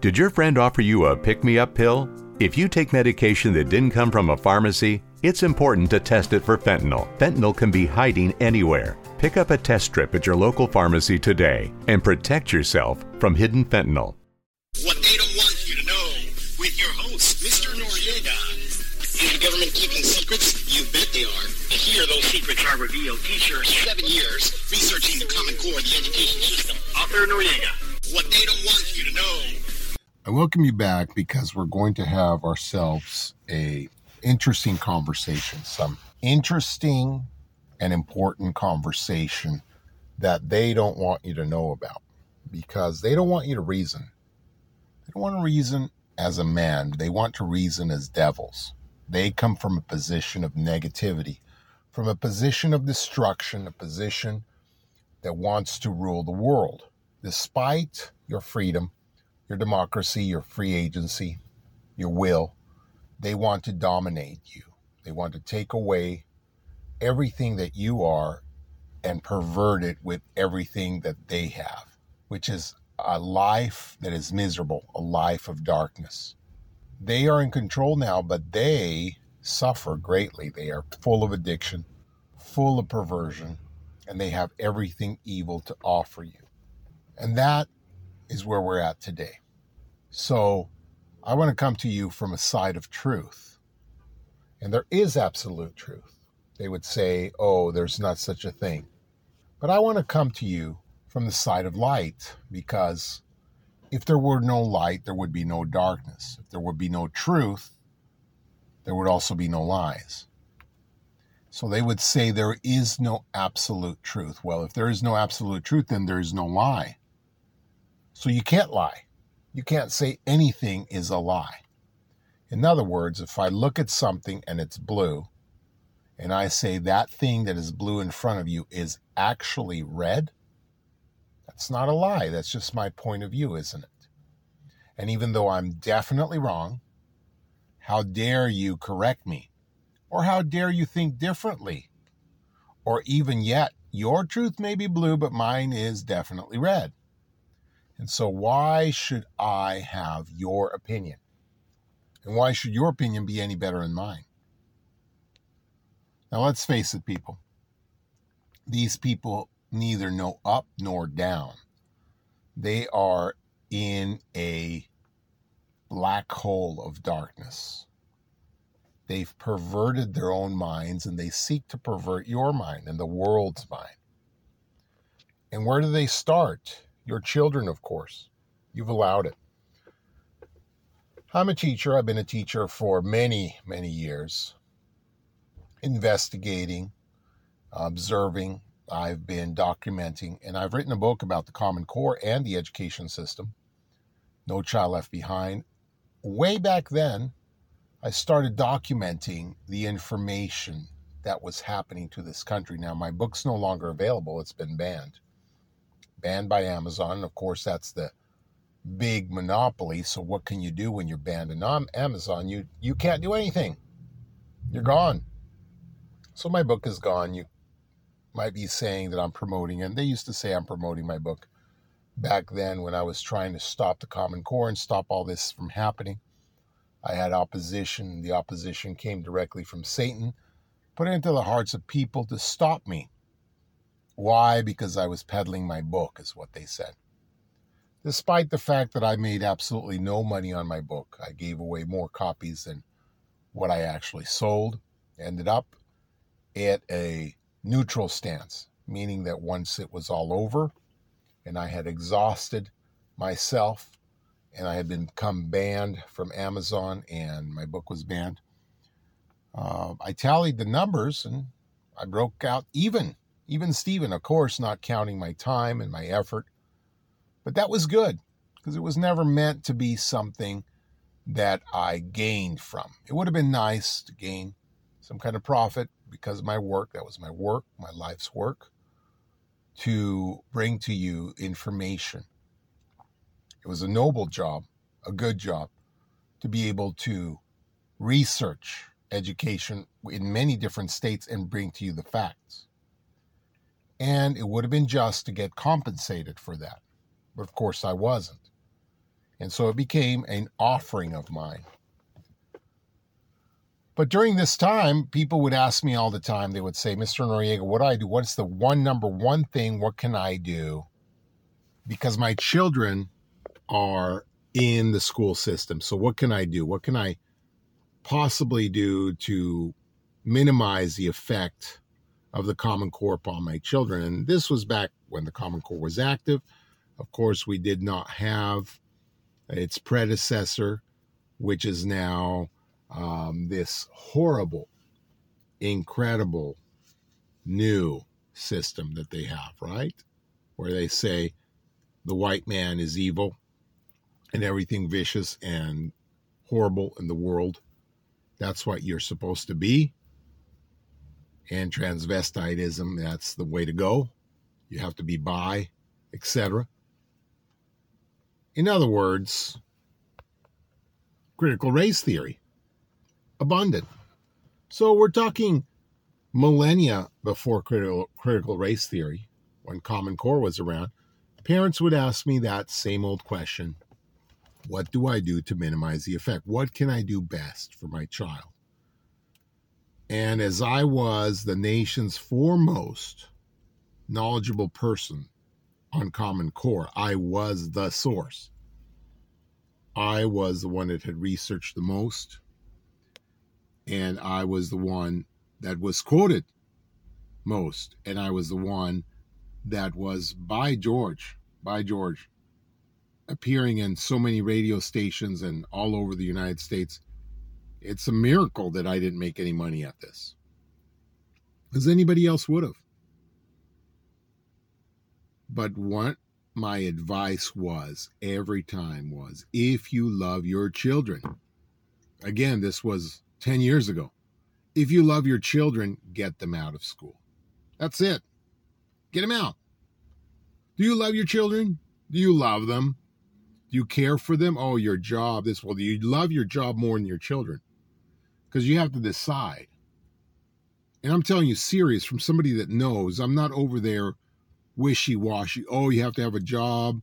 Did your friend offer you a pick me up pill? If you take medication that didn't come from a pharmacy, it's important to test it for fentanyl. Fentanyl can be hiding anywhere. Pick up a test strip at your local pharmacy today and protect yourself from hidden fentanyl. What they don't want you to know with your host, Mr. Noriega. Is the government keeping secrets? You bet they are. Here those secrets are revealed. Teacher, seven years researching the Common Core, the education system. Author Noriega. What they don't want you to know. I welcome you back because we're going to have ourselves a interesting conversation, some interesting and important conversation that they don't want you to know about because they don't want you to reason. They don't want to reason as a man. They want to reason as devils. They come from a position of negativity, from a position of destruction, a position that wants to rule the world. Despite your freedom, your democracy, your free agency, your will. They want to dominate you. They want to take away everything that you are and pervert it with everything that they have, which is a life that is miserable, a life of darkness. They are in control now, but they suffer greatly. They are full of addiction, full of perversion, and they have everything evil to offer you. And that is where we're at today. So I want to come to you from a side of truth. And there is absolute truth. They would say, oh, there's not such a thing. But I want to come to you from the side of light because if there were no light, there would be no darkness. If there would be no truth, there would also be no lies. So they would say there is no absolute truth. Well, if there is no absolute truth, then there is no lie. So you can't lie. You can't say anything is a lie. In other words, if I look at something and it's blue, and I say that thing that is blue in front of you is actually red, that's not a lie. That's just my point of view, isn't it? And even though I'm definitely wrong, how dare you correct me? Or how dare you think differently? Or even yet, your truth may be blue, but mine is definitely red. And so, why should I have your opinion? And why should your opinion be any better than mine? Now, let's face it, people. These people neither know up nor down. They are in a black hole of darkness. They've perverted their own minds and they seek to pervert your mind and the world's mind. And where do they start? Your children, of course. You've allowed it. I'm a teacher. I've been a teacher for many, many years, investigating, observing. I've been documenting, and I've written a book about the Common Core and the education system. No Child Left Behind. Way back then, I started documenting the information that was happening to this country. Now, my book's no longer available, it's been banned banned by Amazon. Of course, that's the big monopoly. So what can you do when you're banned on Amazon? You you can't do anything. You're gone. So my book is gone. You might be saying that I'm promoting it. They used to say I'm promoting my book back then when I was trying to stop the Common Core and stop all this from happening. I had opposition. The opposition came directly from Satan, put it into the hearts of people to stop me. Why? Because I was peddling my book, is what they said. Despite the fact that I made absolutely no money on my book, I gave away more copies than what I actually sold. Ended up at a neutral stance, meaning that once it was all over and I had exhausted myself and I had become banned from Amazon and my book was banned, uh, I tallied the numbers and I broke out even even Stephen, of course, not counting my time and my effort. But that was good because it was never meant to be something that I gained from. It would have been nice to gain some kind of profit because of my work. That was my work, my life's work, to bring to you information. It was a noble job, a good job, to be able to research education in many different states and bring to you the facts. And it would have been just to get compensated for that. But of course, I wasn't. And so it became an offering of mine. But during this time, people would ask me all the time, they would say, Mr. Noriega, what do I do? What's the one number one thing? What can I do? Because my children are in the school system. So what can I do? What can I possibly do to minimize the effect of the Common Core upon my children? And this was back when the Common Core was active. Of course, we did not have its predecessor, which is now um, this horrible, incredible new system that they have, right? Where they say the white man is evil and everything vicious and horrible in the world. That's what you're supposed to be. And transvestitism, that's the way to go. You have to be bi, etc. In other words, critical race theory, abundant. So we're talking millennia before critical, critical race theory, when Common Core was around. Parents would ask me that same old question what do I do to minimize the effect? What can I do best for my child? And as I was the nation's foremost knowledgeable person on Common Core, I was the source. I was the one that had researched the most, and I was the one that was quoted most, and I was the one that was by George, by George, appearing in so many radio stations and all over the United States. It's a miracle that I didn't make any money at this. As anybody else would have. But what my advice was every time was if you love your children, again, this was 10 years ago. If you love your children, get them out of school. That's it. Get them out. Do you love your children? Do you love them? Do you care for them? Oh, your job, this. Well, do you love your job more than your children? Because you have to decide. And I'm telling you, serious, from somebody that knows, I'm not over there wishy washy. Oh, you have to have a job,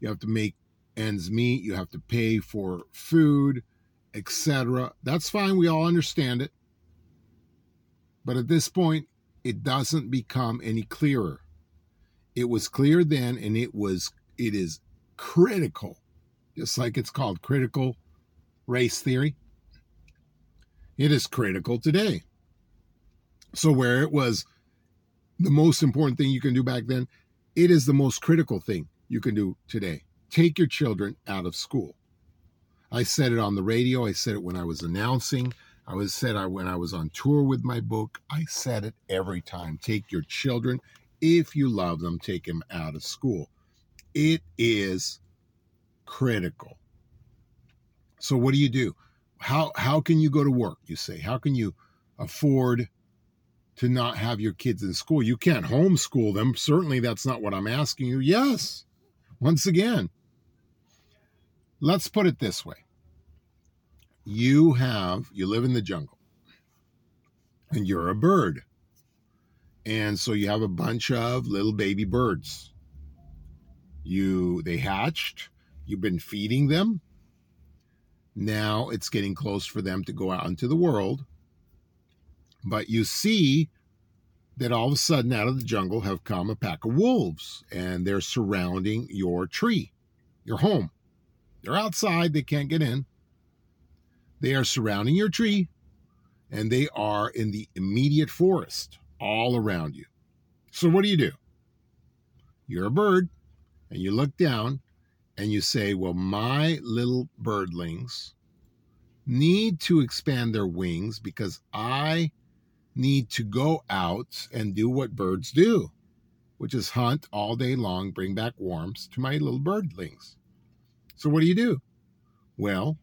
you have to make ends meet, you have to pay for food, etc. That's fine. We all understand it. But at this point, it doesn't become any clearer. It was clear then, and it was it is critical just like it's called critical race theory. It is critical today. So, where it was the most important thing you can do back then, it is the most critical thing you can do today. Take your children out of school. I said it on the radio. I said it when I was announcing. I was said I when I was on tour with my book. I said it every time. Take your children, if you love them, take them out of school. It is critical. So what do you do? How how can you go to work? You say, how can you afford to not have your kids in school? You can't homeschool them. Certainly that's not what I'm asking you. Yes. Once again, let's put it this way. You have you live in the jungle and you're a bird. And so you have a bunch of little baby birds. You they hatched You've been feeding them. Now it's getting close for them to go out into the world. But you see that all of a sudden out of the jungle have come a pack of wolves and they're surrounding your tree, your home. They're outside, they can't get in. They are surrounding your tree and they are in the immediate forest all around you. So, what do you do? You're a bird and you look down and you say, well, my little birdlings need to expand their wings because I need to go out and do what birds do, which is hunt all day long, bring back worms to my little birdlings. So what do you do? Well,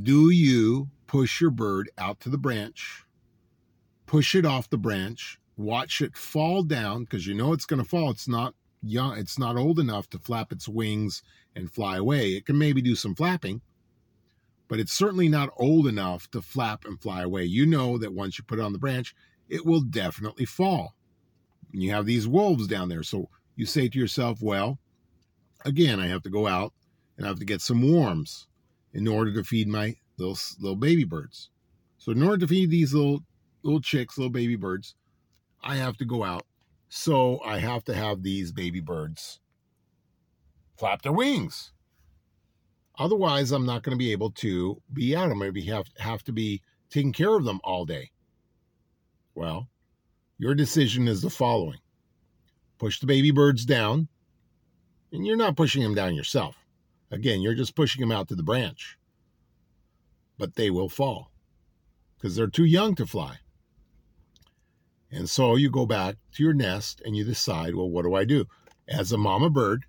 do you push your bird out to the branch, push it off the branch, watch it fall down because you know it's going to fall. It's not young, it's not old enough to flap its wings and fly away. It can maybe do some flapping, but it's certainly not old enough to flap and fly away. You know that once you put it on the branch, it will definitely fall. And you have these wolves down there. So you say to yourself, well, again, I have to go out and I have to get some worms in order to feed my little little baby birds. So in order to feed these little little chicks, little baby birds, I have to go out. So I have to have these baby birds flap their wings. Otherwise, I'm not going to be able to be out. I'm going to have, have to be taking care of them all day. Well, your decision is the following push the baby birds down, and you're not pushing them down yourself. Again, you're just pushing them out to the branch. But they will fall because they're too young to fly. And so you go back to your nest and you decide, well, what do I do? As a mama bird,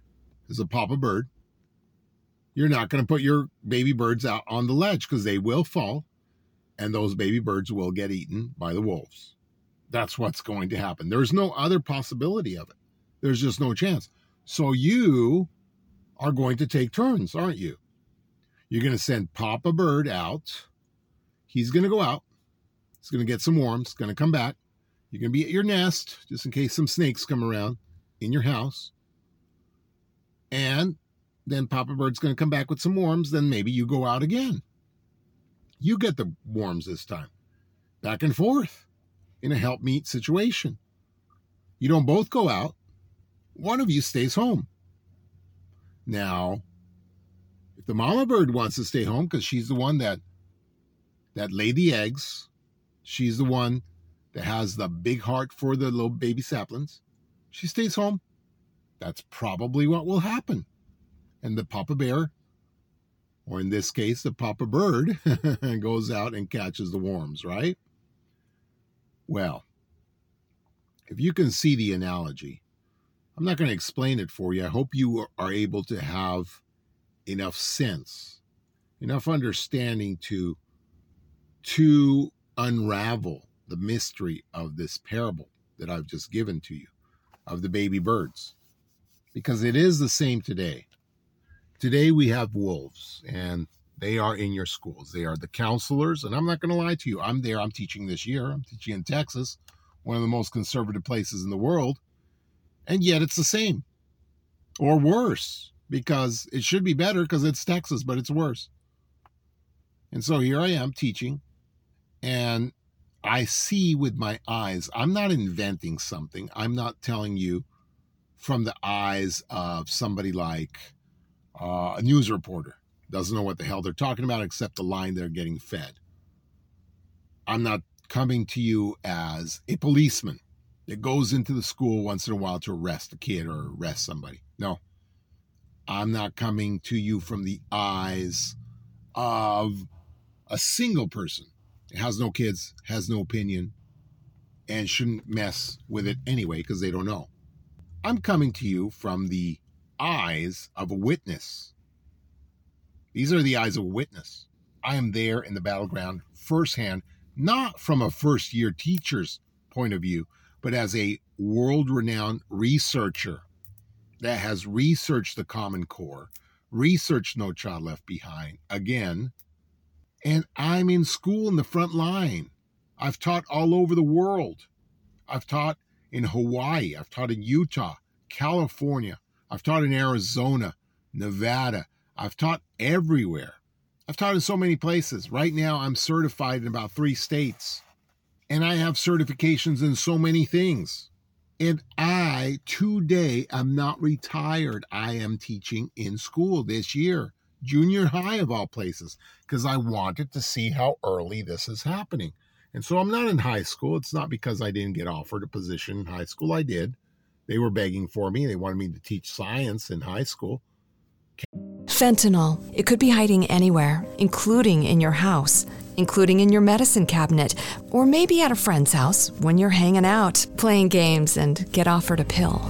as a papa bird, you're not going to put your baby birds out on the ledge because they will fall and those baby birds will get eaten by the wolves. That's what's going to happen. There's no other possibility of it. There's just no chance. So you are going to take turns, aren't you? You're going to send Papa Bird out. He's going to go out. He's going to get some worms, going to come back. You're going to be at your nest just in case some snakes come around in your house. And then Papa Bird's going to come back with some worms. Then maybe you go out again. You get the worms this time. Back and forth in a help meet situation. You don't both go out, one of you stays home. Now, if the mama bird wants to stay home because she's the one that that laid the eggs, she's the one that has the big heart for the little baby saplings, she stays home. That's probably what will happen. And the papa bear, or in this case, the papa bird, goes out and catches the worms, right? Well, if you can see the analogy, I'm not going to explain it for you. I hope you are able to have enough sense, enough understanding to to unravel the mystery of this parable that I've just given to you of the baby birds. Because it is the same today. Today we have wolves and they are in your schools. They are the counselors. And I'm not going to lie to you. I'm there. I'm teaching this year. I'm teaching in Texas, one of the most conservative places in the world. And yet it's the same or worse because it should be better because it's Texas, but it's worse. And so here I am teaching, and I see with my eyes. I'm not inventing something. I'm not telling you from the eyes of somebody like uh, a news reporter doesn't know what the hell they're talking about except the line they're getting fed. I'm not coming to you as a policeman that goes into the school once in a while to arrest a kid or arrest somebody. No, I'm not coming to you from the eyes of a single person has no kids, has no opinion, and shouldn't mess with it anyway because they don't know. I'm coming to you from the eyes of a witness. These are the eyes of a witness. I am there in the battleground firsthand, not from a first year teacher's point of view, but as a world renowned researcher that has researched the Common Core, researched No Child Left Behind again, and I'm in school in the front line. I've taught all over the world. I've taught in Hawaii, I've taught in Utah, California, I've taught in Arizona, Nevada, I've taught everywhere. I've taught in so many places. Right now, I'm certified in about three states, and I have certifications in so many things. And I today am not retired. I am teaching in school this year, junior high of all places, because I wanted to see how early this is happening. And so I'm not in high school. It's not because I didn't get offered a position in high school. I did. They were begging for me. They wanted me to teach science in high school. Fentanyl. It could be hiding anywhere, including in your house including in your medicine cabinet, or maybe at a friend's house when you're hanging out, playing games, and get offered a pill.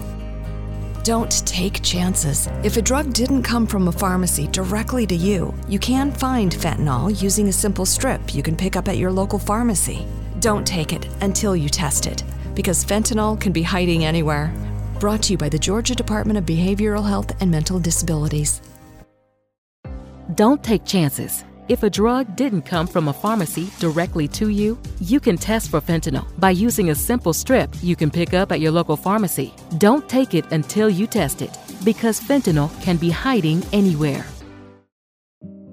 Don't take chances. If a drug didn't come from a pharmacy directly to you, you can find fentanyl using a simple strip you can pick up at your local pharmacy. Don't take it until you test it, because fentanyl can be hiding anywhere. Brought to you by the Georgia Department of Behavioral Health and Mental Disabilities. Don't take chances. If a drug didn't come from a pharmacy directly to you, you can test for fentanyl by using a simple strip you can pick up at your local pharmacy. Don't take it until you test it, because fentanyl can be hiding anywhere.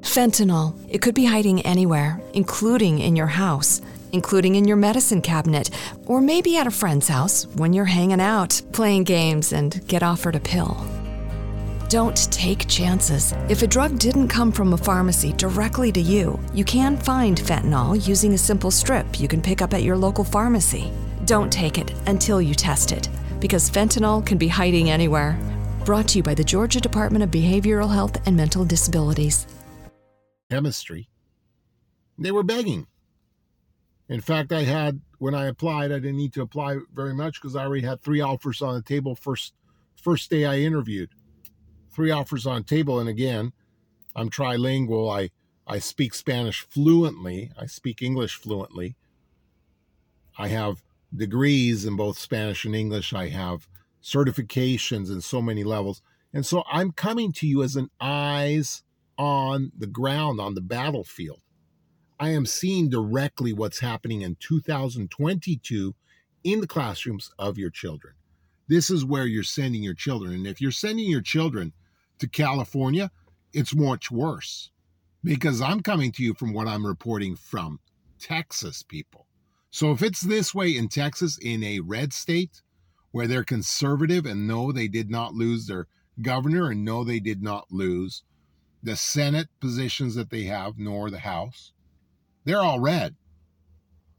Fentanyl. It could be hiding anywhere, including in your house, including in your medicine cabinet, or maybe at a friend's house when you're hanging out, playing games, and get offered a pill. Don't take chances. If a drug didn't come from a pharmacy directly to you, you can find fentanyl using a simple strip you can pick up at your local pharmacy. Don't take it until you test it, because fentanyl can be hiding anywhere. Brought to you by the Georgia Department of Behavioral Health and Mental Disabilities. Chemistry. They were begging. In fact, I had when I applied, I didn't need to apply very much because I already had three offers on the table first first day I interviewed three offers on table. And again, I'm trilingual. I, I speak Spanish fluently. I speak English fluently. I have degrees in both Spanish and English. I have certifications in so many levels. And so I'm coming to you as an eyes on the ground, on the battlefield. I am seeing directly what's happening in 2022 in the classrooms of your children. This is where you're sending your children. And if you're sending your children to California, it's much worse because I'm coming to you from what I'm reporting from Texas people. So if it's this way in Texas, in a red state where they're conservative and know they did not lose their governor and know they did not lose the Senate positions that they have, nor the House, they're all red.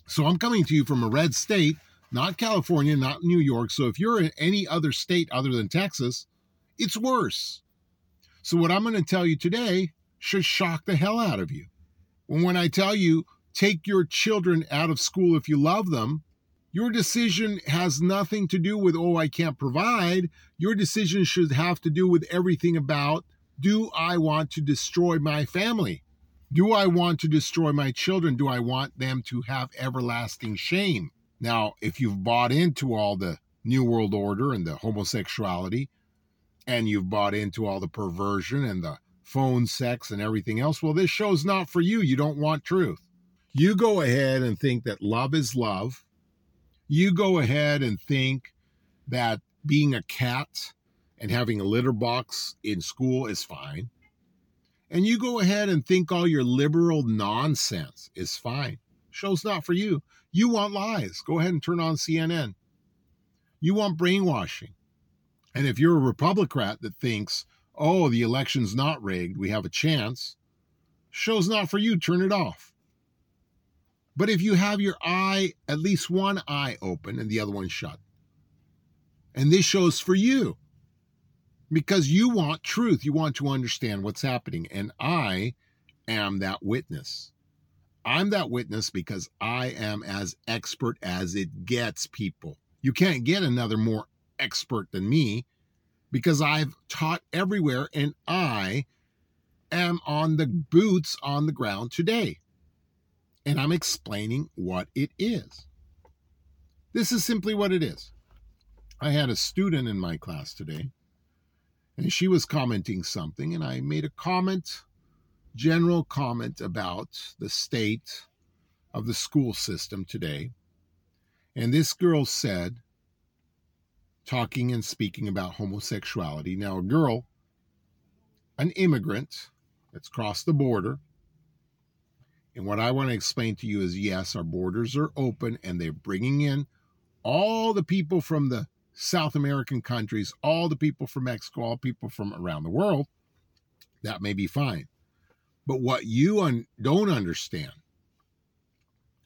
So I'm coming to you from a red state, not California, not New York. So if you're in any other state other than Texas, it's worse. So, what I'm going to tell you today should shock the hell out of you. When I tell you, take your children out of school if you love them, your decision has nothing to do with, oh, I can't provide. Your decision should have to do with everything about, do I want to destroy my family? Do I want to destroy my children? Do I want them to have everlasting shame? Now, if you've bought into all the New World Order and the homosexuality, and you've bought into all the perversion and the phone sex and everything else, well, this show's not for you. You don't want truth. You go ahead and think that love is love. You go ahead and think that being a cat and having a litter box in school is fine. And you go ahead and think all your liberal nonsense is fine. Show's not for you. You want lies. Go ahead and turn on CNN. You want brainwashing. And if you're a Republican that thinks, oh, the election's not rigged, we have a chance, show's not for you, turn it off. But if you have your eye, at least one eye open and the other one shut, and this show's for you because you want truth, you want to understand what's happening. And I am that witness. I'm that witness because I am as expert as it gets, people. You can't get another more expert than me because I've taught everywhere and I am on the boots on the ground today. And I'm explaining what it is. This is simply what it is. I had a student in my class today, and she was commenting something, and I made a comment, general comment about the state of the school system today. And this girl said, talking and speaking about homosexuality. Now, a girl, an immigrant that's crossed the border, and what I want to explain to you is yes, our borders are open and they're bringing in all the people from the South American countries, all the people from Mexico, all people from around the world. That may be fine. But what you un- don't understand,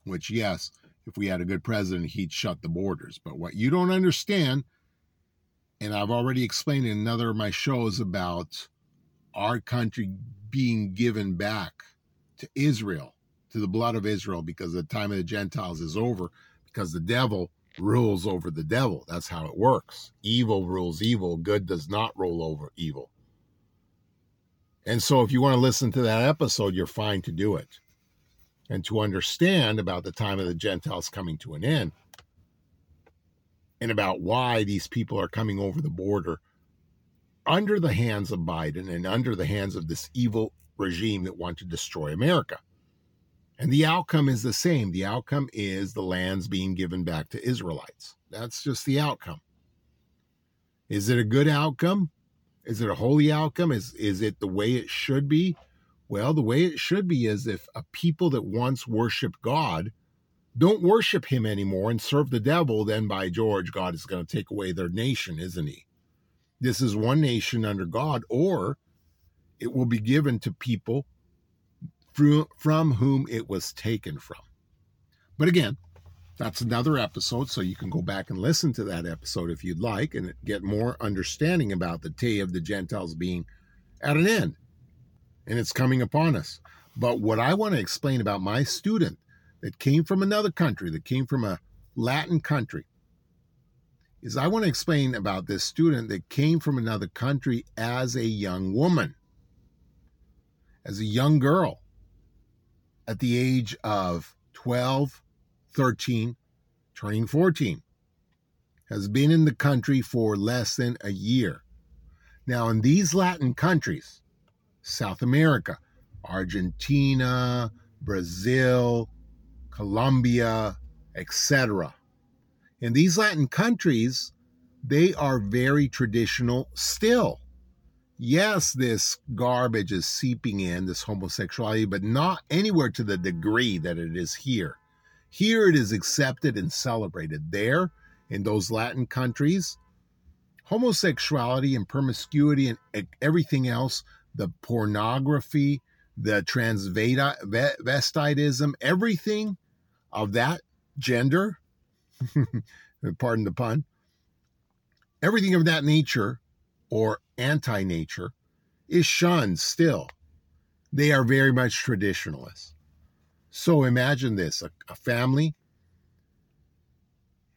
which, yes, if we had a good president, he'd shut the borders. But what you don't understand and I've already explained in another of my shows about our country being given back to Israel, to the blood of Israel, because the time of the Gentiles is over, because the devil rules over the devil. That's how it works. Evil rules evil, good does not roll over evil. And so, if you want to listen to that episode, you're fine to do it. And to understand about the time of the Gentiles coming to an end and about why these people are coming over the border under the hands of Biden and under the hands of this evil regime that want to destroy America. And the outcome is the same. The outcome is the lands being given back to Israelites. That's just the outcome. Is it a good outcome? Is it a holy outcome? Is, is it the way it should be? Well, the way it should be is if a people that once worshiped God don't worship him anymore and serve the devil, then by George, God is going to take away their nation, isn't he? This is one nation under God, or it will be given to people from whom it was taken from. But again, that's another episode, so you can go back and listen to that episode if you'd like and get more understanding about the day of the Gentiles being at an end and it's coming upon us. But what I want to explain about my student that came from another country, that came from a Latin country, is I want to explain about this student that came from another country as a young woman, as a young girl at the age of 12, 13, turning 14, has been in the country for less than a year. Now, in these Latin countries, South America, Argentina, Brazil, Colombia, etc. In these Latin countries, they are very traditional still yes, this garbage is seeping in, this homosexuality, but not anywhere to the degree that it is here. Here it is accepted and celebrated. There, in those Latin countries, homosexuality and promiscuity and everything else, the pornography, the transvestitism, everything of that gender, pardon the pun, everything of that nature or anti nature is shunned still. They are very much traditionalists. So imagine this a, a family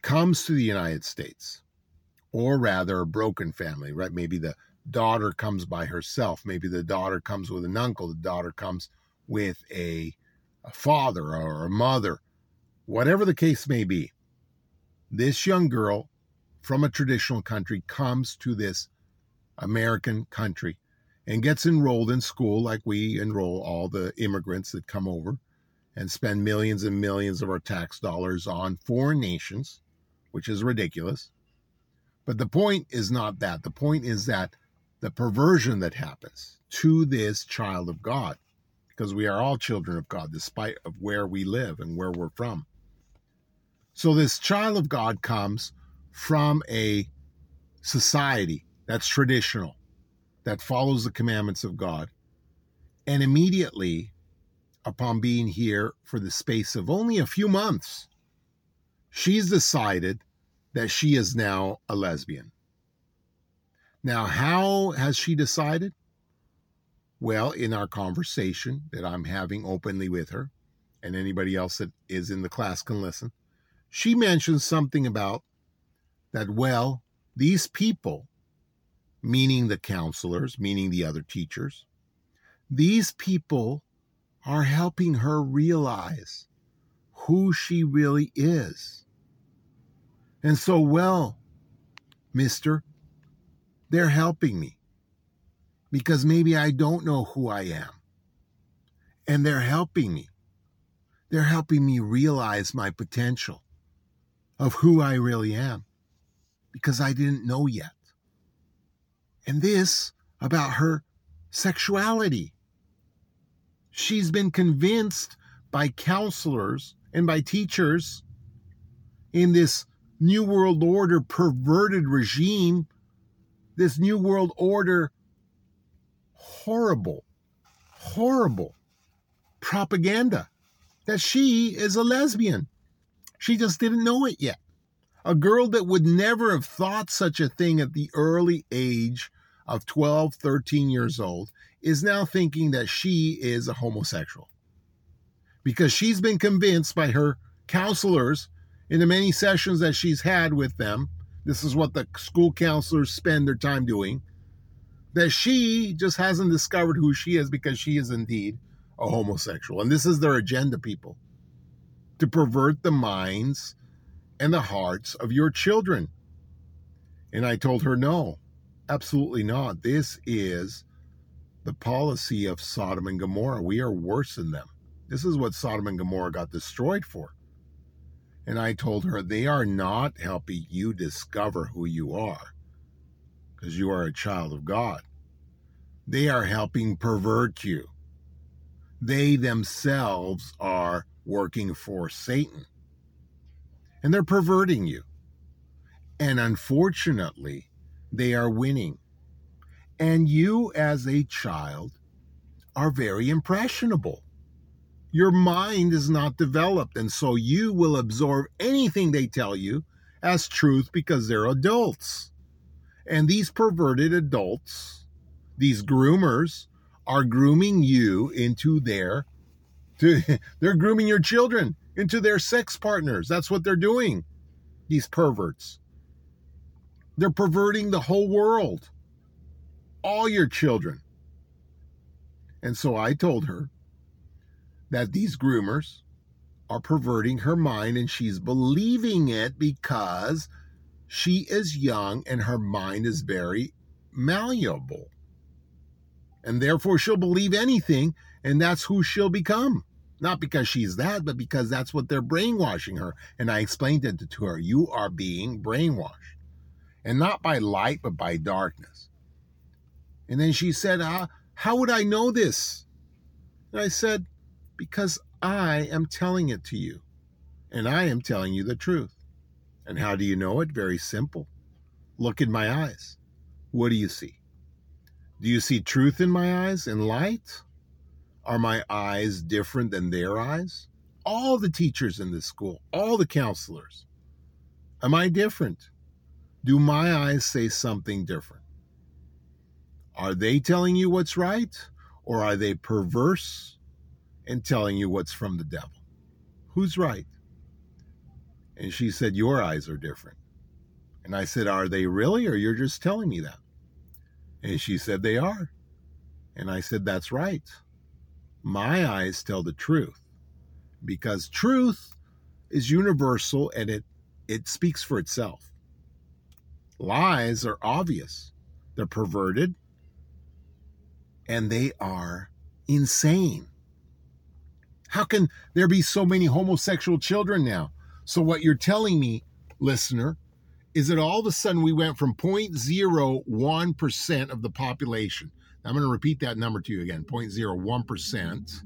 comes to the United States, or rather, a broken family, right? Maybe the daughter comes by herself. Maybe the daughter comes with an uncle. The daughter comes with a, a father or a mother. Whatever the case may be, this young girl from a traditional country comes to this American country and gets enrolled in school like we enroll all the immigrants that come over and spend millions and millions of our tax dollars on foreign nations, which is ridiculous. But the point is not that. The point is that the perversion that happens to this child of God, because we are all children of God, despite of where we live and where we're from. So this child of God comes from a society that's traditional, that follows the commandments of God. And immediately, upon being here for the space of only a few months, she's decided that she is now a lesbian. Now, how has she decided? Well, in our conversation that I'm having openly with her, and anybody else that is in the class can listen, she mentions something about that, well, these people meaning the counselors, meaning the other teachers. These people are helping her realize who she really is. And so, well, mister, they're helping me because maybe I don't know who I am. And they're helping me. They're helping me realize my potential of who I really am because I didn't know yet and this about her sexuality. She's been convinced by counselors and by teachers in this New World Order perverted regime, this New World Order horrible, horrible propaganda that she is a lesbian. She just didn't know it yet. A girl that would never have thought such a thing at the early age of 12, 13 years old is now thinking that she is a homosexual because she's been convinced by her counselors in the many sessions that she's had with them, this is what the school counselors spend their time doing, that she just hasn't discovered who she is because she is indeed a homosexual. And this is their agenda, people to pervert the minds and the hearts of your children. And I told her, no, absolutely not. This is the policy of Sodom and Gomorrah. We are worse than them. This is what Sodom and Gomorrah got destroyed for. And I told her, they are not helping you discover who you are because you are a child of God. They are helping pervert you. They themselves are working for Satan. And they're perverting you. And unfortunately, they are winning. And you, as a child, are very impressionable. Your mind is not developed, and so you will absorb anything they tell you as truth because they're adults. And these perverted adults, these groomers, are grooming you into their to, they're grooming your children into their sex partners. That's what they're doing. These perverts. They're perverting the whole world all your children. And so I told her that these groomers are perverting her mind and she's believing it because she is young and her mind is very malleable. And therefore she'll believe anything and that's who she'll become. Not because she's that, but because that's what they're brainwashing her. And I explained it to her. You are being brainwashed. And not by light, but by darkness. And then she said, uh, How would I know this? And I said, Because I am telling it to you. And I am telling you the truth. And how do you know it? Very simple. Look in my eyes. What do you see? Do you see truth in my eyes and light? Are my eyes different than their eyes? All the teachers in this school, all the counselors. Am I different? Do my eyes say something different? Are they telling you what's right? Or are they perverse and telling you what's from the devil? Who's right? And she said, Your eyes are different. And I said, Are they really? Or you're just telling me that? And she said, They are. And I said, That's right. My eyes tell the truth because truth is universal and it, it speaks for itself. Lies are obvious, they're perverted, and they are insane. How can there be so many homosexual children now? So, what you're telling me, listener, is that all of a sudden we went from 0.01% of the population. I'm going to repeat that number to you again 0.01%.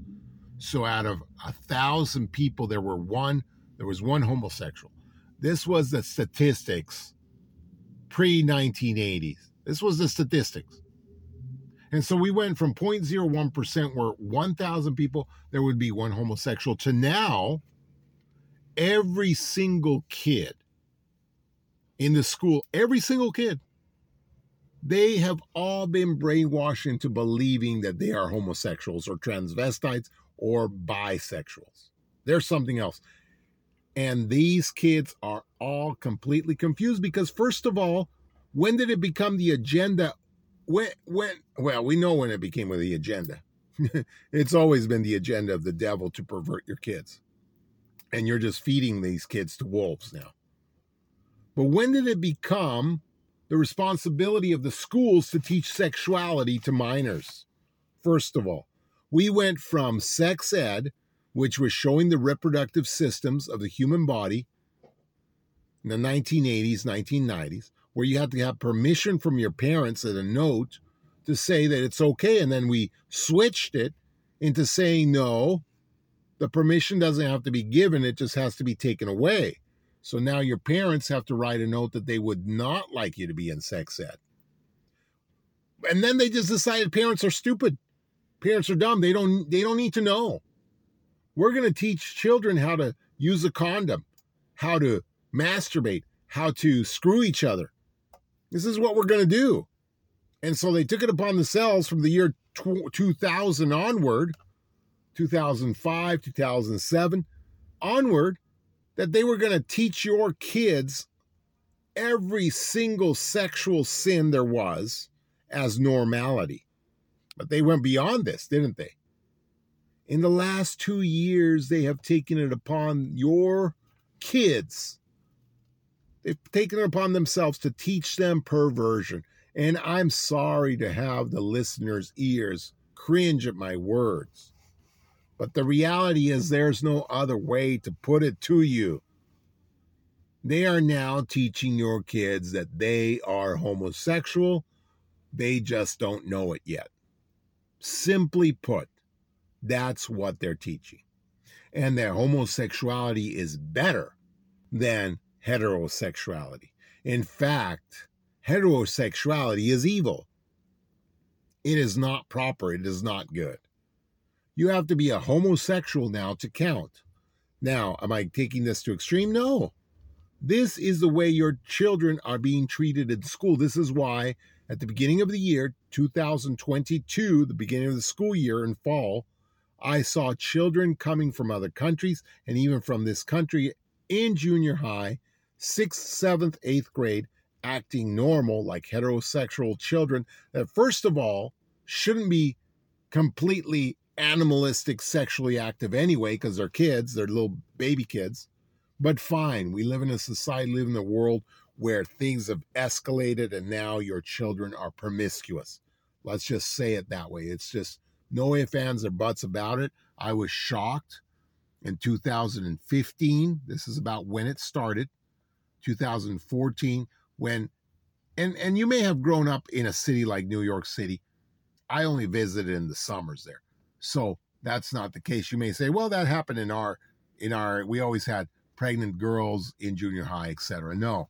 So, out of a thousand people, there were one, there was one homosexual. This was the statistics pre 1980s. This was the statistics. And so we went from 0.01% where 1,000 people, there would be one homosexual, to now every single kid in the school, every single kid, they have all been brainwashed into believing that they are homosexuals or transvestites or bisexuals. There's something else. And these kids are all completely confused because, first of all, when did it become the agenda when when well we know when it became the agenda it's always been the agenda of the devil to pervert your kids and you're just feeding these kids to wolves now but when did it become the responsibility of the schools to teach sexuality to minors first of all we went from sex ed which was showing the reproductive systems of the human body in the 1980s 1990s where you had to have permission from your parents at a note to say that it's okay. And then we switched it into saying, no, the permission doesn't have to be given, it just has to be taken away. So now your parents have to write a note that they would not like you to be in sex ed. And then they just decided parents are stupid. Parents are dumb. They don't they don't need to know. We're going to teach children how to use a condom, how to masturbate, how to screw each other, this is what we're going to do. And so they took it upon themselves from the year 2000 onward, 2005, 2007 onward, that they were going to teach your kids every single sexual sin there was as normality. But they went beyond this, didn't they? In the last two years, they have taken it upon your kids. They've taken it upon themselves to teach them perversion. And I'm sorry to have the listeners' ears cringe at my words. But the reality is, there's no other way to put it to you. They are now teaching your kids that they are homosexual. They just don't know it yet. Simply put, that's what they're teaching. And that homosexuality is better than heterosexuality. In fact, heterosexuality is evil. It is not proper. It is not good. You have to be a homosexual now to count. Now, am I taking this to extreme? No. This is the way your children are being treated in school. This is why at the beginning of the year 2022, the beginning of the school year in fall, I saw children coming from other countries and even from this country in junior high, sixth, seventh, eighth grade, acting normal like heterosexual children that, first of all, shouldn't be completely animalistic, sexually active anyway, because they're kids, they're little baby kids. But fine, we live in a society, live in a world where things have escalated and now your children are promiscuous. Let's just say it that way. It's just no ifs, ands, or buts about it. I was shocked in 2015. This is about when it started. 2014, when and and you may have grown up in a city like New York City. I only visited in the summers there. So that's not the case. You may say, well, that happened in our in our we always had pregnant girls in junior high, etc. No,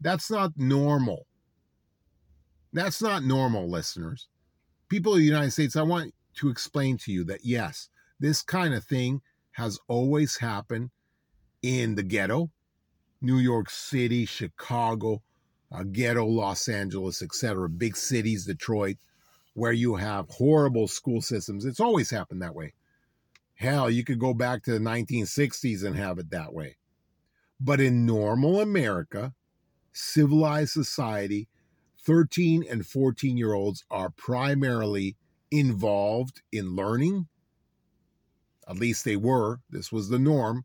that's not normal. That's not normal, listeners. People of the United States, I want to explain to you that yes, this kind of thing has always happened in the ghetto, New York City, Chicago, uh, ghetto, Los Angeles, etc., big cities, Detroit, where you have horrible school systems. It's always happened that way. Hell, you could go back to the 1960s and have it that way. But in normal America, civilized society, 13 and 14 year olds are primarily involved in learning. At least they were. This was the norm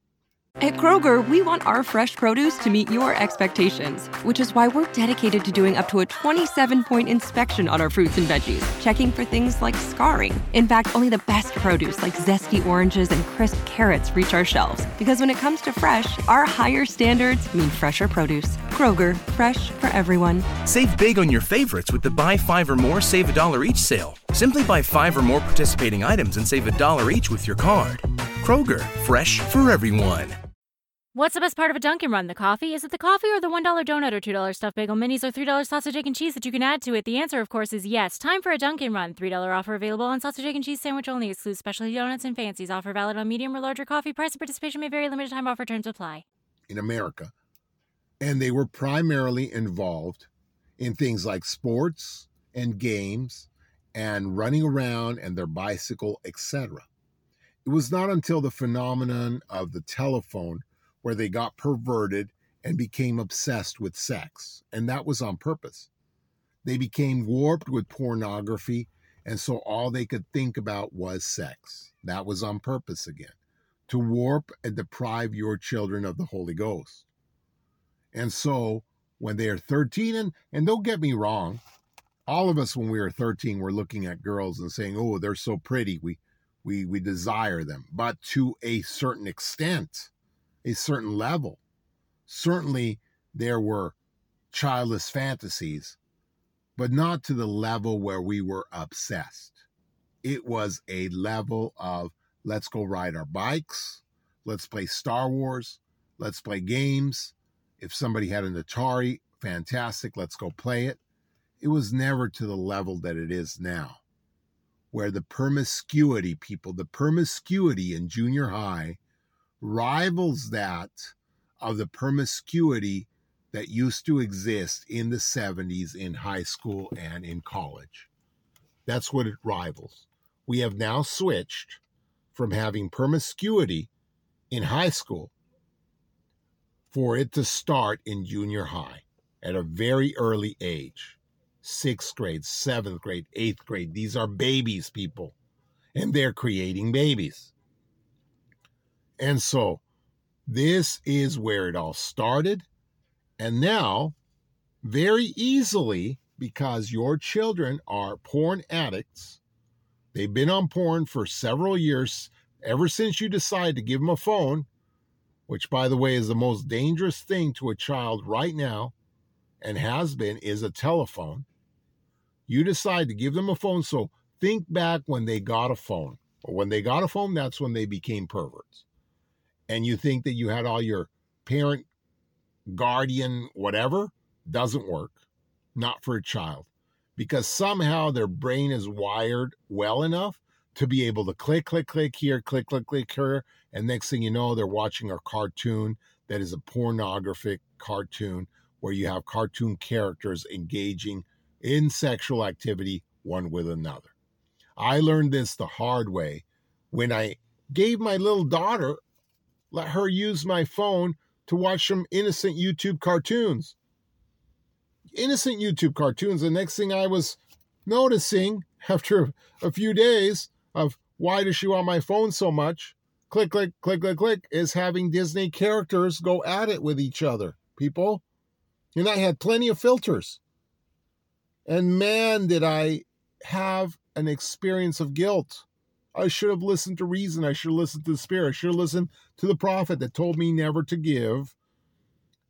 at Kroger, we want our fresh produce to meet your expectations, which is why we're dedicated to doing up to a 27 point inspection on our fruits and veggies, checking for things like scarring. In fact, only the best produce like zesty oranges and crisp carrots reach our shelves. Because when it comes to fresh, our higher standards mean fresher produce. Kroger, fresh for everyone. Save big on your favorites with the Buy Five or More Save a Dollar Each sale. Simply buy five or more participating items and save a dollar each with your card. Kroger, fresh for everyone. What's the best part of a Dunkin' Run? The coffee? Is it the coffee or the $1 donut or $2 stuffed bagel minis or $3 sausage, egg, and cheese that you can add to it? The answer, of course, is yes. Time for a Dunkin' Run. $3 offer available on sausage, egg, and cheese sandwich only. Excludes specialty donuts and fancies. Offer valid on medium or larger coffee. Price and participation may vary. Limited time offer terms apply. In America. And they were primarily involved in things like sports and games and running around and their bicycle, etc. It was not until the phenomenon of the telephone where they got perverted and became obsessed with sex. And that was on purpose. They became warped with pornography, and so all they could think about was sex. That was on purpose again, to warp and deprive your children of the Holy Ghost. And so when they are 13, and, and don't get me wrong, all of us when we were 13 were looking at girls and saying, oh, they're so pretty. We we we desire them. But to a certain extent, a certain level. Certainly, there were childless fantasies, but not to the level where we were obsessed. It was a level of let's go ride our bikes, let's play Star Wars, let's play games. If somebody had an Atari, fantastic, let's go play it. It was never to the level that it is now, where the promiscuity, people, the promiscuity in junior high rivals that of the promiscuity that used to exist in the 70s in high school and in college. That's what it rivals. We have now switched from having promiscuity in high school for it to start in junior high at a very early age sixth grade, seventh grade, eighth grade. These are babies, people, and they're creating babies. And so this is where it all started. And now, very easily, because your children are porn addicts, they've been on porn for several years, ever since you decide to give them a phone, which, by the way, is the most dangerous thing to a child right now and has been, is a telephone. You decide to give them a phone. So think back when they got a phone, or when they got a phone, that's when they became perverts. And you think that you had all your parent, guardian, whatever, doesn't work. Not for a child. Because somehow their brain is wired well enough to be able to click, click, click here, click, click, click here. And next thing you know, they're watching a cartoon that is a pornographic cartoon where you have cartoon characters engaging in sexual activity one with another. I learned this the hard way when I gave my little daughter, let her use my phone to watch some innocent YouTube cartoons. Innocent YouTube cartoons. The next thing I was noticing after a few days of why does she want my phone so much? Click, click, click, click, click is having Disney characters go at it with each other, people. And I had plenty of filters. And man, did I have an experience of guilt. I should have listened to reason. I should have listened to the spirit. I should have listened to the prophet that told me never to give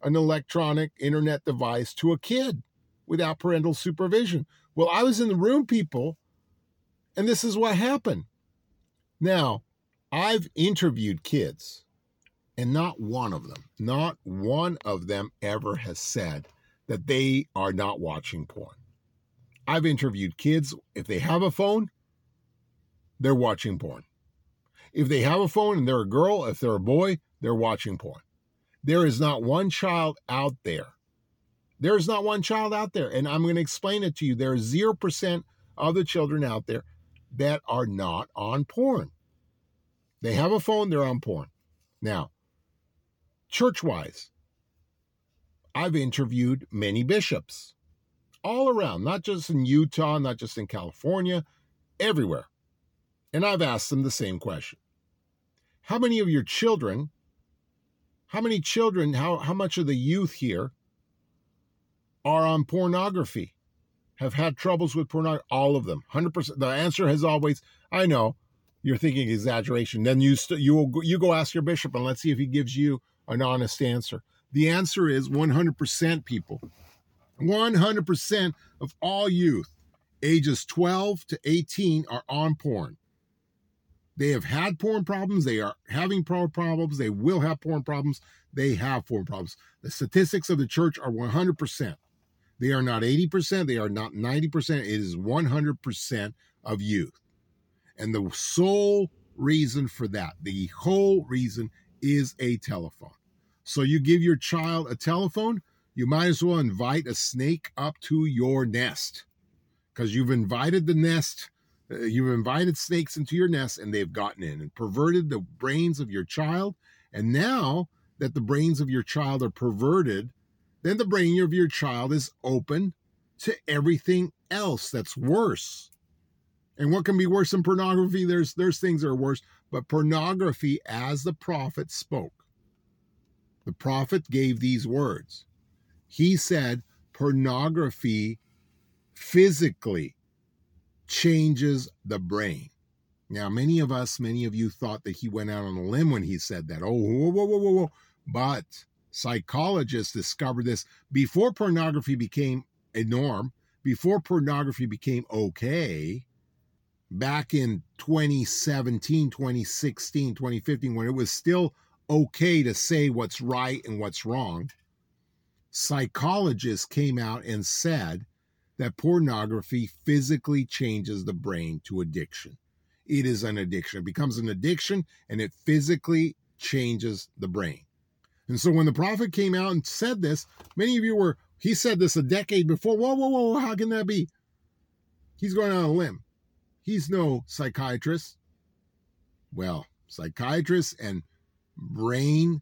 an electronic internet device to a kid without parental supervision. Well, I was in the room, people, and this is what happened. Now, I've interviewed kids, and not one of them, not one of them ever has said that they are not watching porn. I've interviewed kids, if they have a phone, they're watching porn. If they have a phone and they're a girl, if they're a boy, they're watching porn. There is not one child out there. There is not one child out there. And I'm going to explain it to you. There is 0% of the children out there that are not on porn. They have a phone, they're on porn. Now, church wise, I've interviewed many bishops all around, not just in Utah, not just in California, everywhere. And I've asked them the same question How many of your children, how many children, how, how much of the youth here are on pornography? Have had troubles with pornography? All of them, 100%. The answer has always, I know, you're thinking exaggeration. Then you st- you will, you go ask your bishop and let's see if he gives you an honest answer. The answer is 100% people. 100% of all youth ages 12 to 18 are on porn. They have had porn problems. They are having porn problems. They will have porn problems. They have porn problems. The statistics of the church are 100%. They are not 80%. They are not 90%. It is 100% of youth. And the sole reason for that, the whole reason is a telephone. So you give your child a telephone, you might as well invite a snake up to your nest because you've invited the nest, Uh, you've invited snakes into your nest and they've gotten in and perverted the brains of your child. And now that the brains of your child are perverted, then the brain of your child is open to everything else that's worse. And what can be worse than pornography? There's there's things that are worse, but pornography as the prophet spoke. The prophet gave these words. He said pornography physically changes the brain. Now, many of us, many of you thought that he went out on a limb when he said that. Oh, whoa, whoa, whoa, whoa, whoa. But psychologists discovered this before pornography became a norm, before pornography became okay, back in 2017, 2016, 2015, when it was still okay to say what's right and what's wrong psychologists came out and said that pornography physically changes the brain to addiction. It is an addiction. It becomes an addiction and it physically changes the brain. And so when the prophet came out and said this, many of you were, he said this a decade before. Whoa, whoa, whoa, how can that be? He's going on a limb. He's no psychiatrist. Well, psychiatrists and brain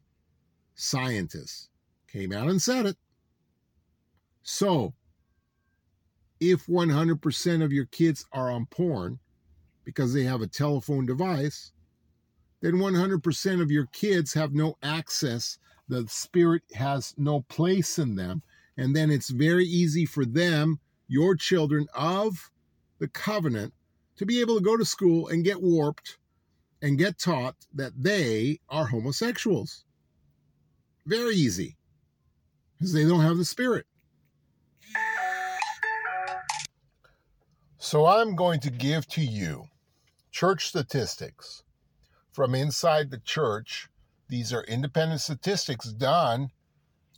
scientists came out and said it. So, if 100% of your kids are on porn because they have a telephone device, then 100% of your kids have no access. The Spirit has no place in them. And then it's very easy for them, your children of the covenant, to be able to go to school and get warped and get taught that they are homosexuals. Very easy because they don't have the Spirit. So I'm going to give to you church statistics from inside the church. These are independent statistics done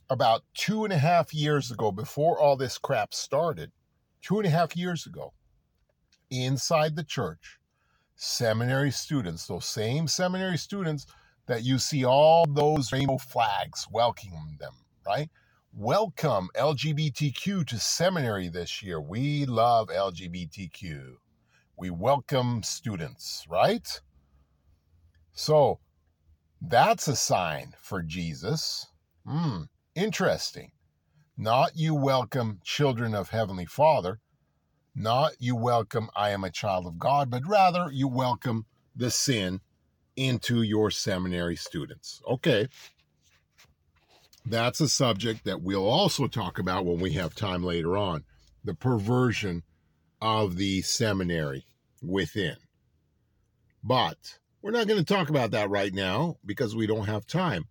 about two and a half years ago, before all this crap started. Two and a half years ago, inside the church, seminary students, those same seminary students that you see all those rainbow flags welcoming them, right? Welcome LGBTQ to seminary this year. We love LGBTQ. We welcome students, right? So that's a sign for Jesus. Hmm, interesting. Not you welcome children of Heavenly Father, not you welcome I am a child of God, but rather you welcome the sin into your seminary students. Okay. That's a subject that we'll also talk about when we have time later on the perversion of the seminary within. But we're not going to talk about that right now because we don't have time.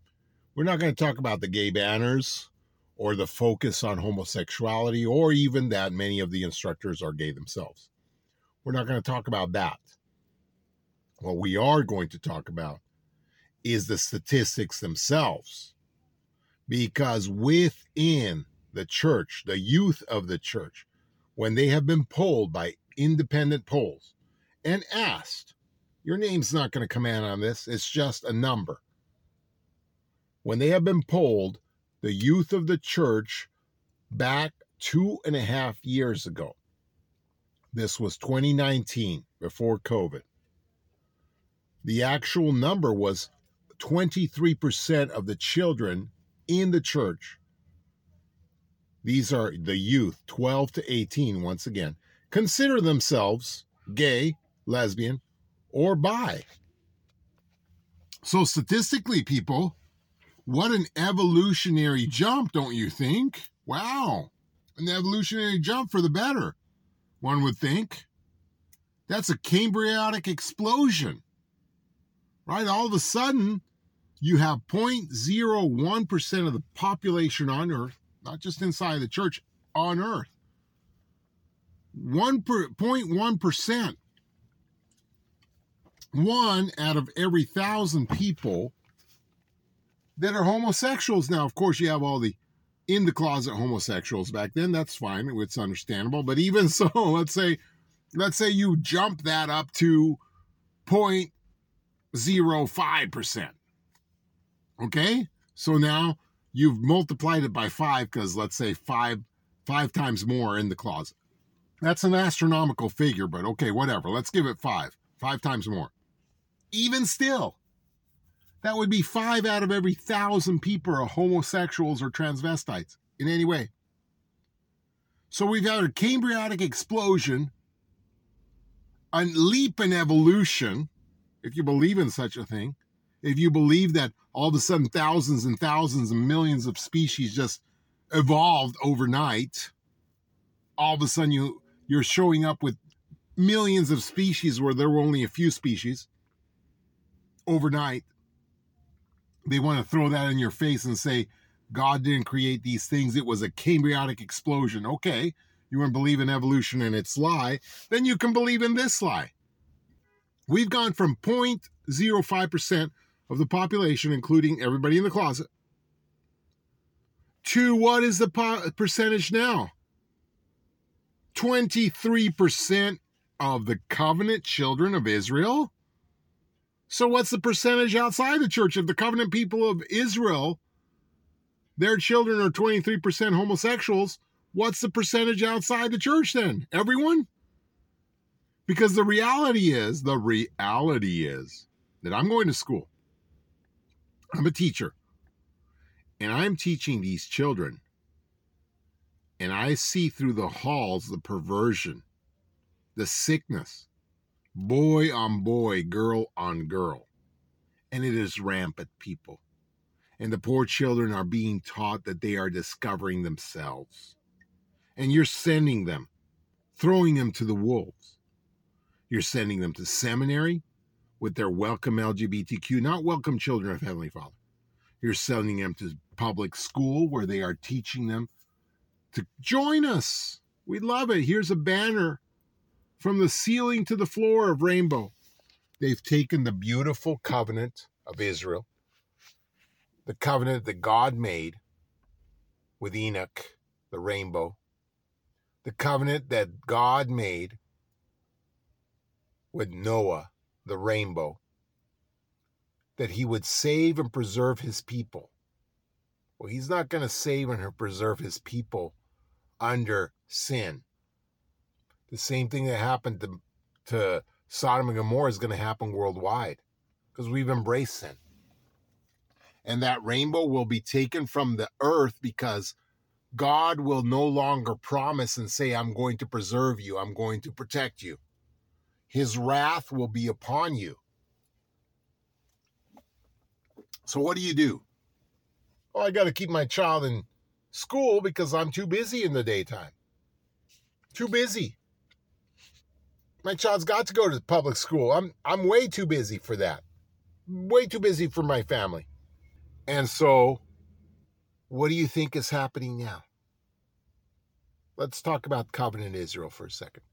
We're not going to talk about the gay banners or the focus on homosexuality or even that many of the instructors are gay themselves. We're not going to talk about that. What we are going to talk about is the statistics themselves because within the church, the youth of the church, when they have been polled by independent polls and asked, your name's not going to come in on this, it's just a number. When they have been polled, the youth of the church back two and a half years ago, this was 2019 before COVID, the actual number was 23% of the children in the church, these are the youth, 12 to 18, once again, consider themselves gay, lesbian, or bi. So, statistically, people, what an evolutionary jump, don't you think? Wow, an evolutionary jump for the better, one would think. That's a Cambriotic explosion, right? All of a sudden, you have 0.01% of the population on earth, not just inside the church, on earth. 1.1%. One out of every thousand people that are homosexuals. Now, of course, you have all the in the closet homosexuals back then. That's fine. It's understandable. But even so, let's say, let's say you jump that up to 0.05%. Okay? So now you've multiplied it by five because let's say five five times more in the closet. That's an astronomical figure, but okay, whatever. Let's give it five. Five times more. Even still, that would be five out of every thousand people are homosexuals or transvestites in any way. So we've had a Cambriotic explosion, a leap in evolution, if you believe in such a thing, if you believe that all of a sudden thousands and thousands and millions of species just evolved overnight, all of a sudden you you're showing up with millions of species where there were only a few species overnight. They want to throw that in your face and say God didn't create these things. It was a Cambriotic explosion. Okay, you want to believe in evolution and its lie, then you can believe in this lie. We've gone from 0.05% of the population, including everybody in the closet, to what is the po- percentage now? 23% of the covenant children of Israel. So, what's the percentage outside the church of the covenant people of Israel? Their children are 23% homosexuals. What's the percentage outside the church then? Everyone? Because the reality is, the reality is that I'm going to school. I'm a teacher. And I'm teaching these children, and I see through the halls the perversion, the sickness, boy on boy, girl on girl. And it is rampant, people. And the poor children are being taught that they are discovering themselves. And you're sending them, throwing them to the wolves. You're sending them to seminary with their welcome LGBTQ, not welcome children of Heavenly Father. You're sending them to public school where they are teaching them to join us. We love it. Here's a banner from the ceiling to the floor of Rainbow. They've taken the beautiful covenant of Israel, the covenant that God made with Enoch, the rainbow, the covenant that God made with Noah, the rainbow, that he would save and preserve his people. Well, he's not going to save and preserve his people under sin. The same thing that happened to, to Sodom and Gomorrah is going to happen worldwide because we've embraced sin. And that rainbow will be taken from the earth because God will no longer promise and say, I'm going to preserve you, I'm going to protect you. His wrath will be upon you. So, what do you do? Oh, I got to keep my child in school because I'm too busy in the daytime. Too busy. My child's got to go to public school. I'm I'm way too busy for that. Way too busy for my family. And so what do you think is happening now? Let's talk about covenant Israel for a second.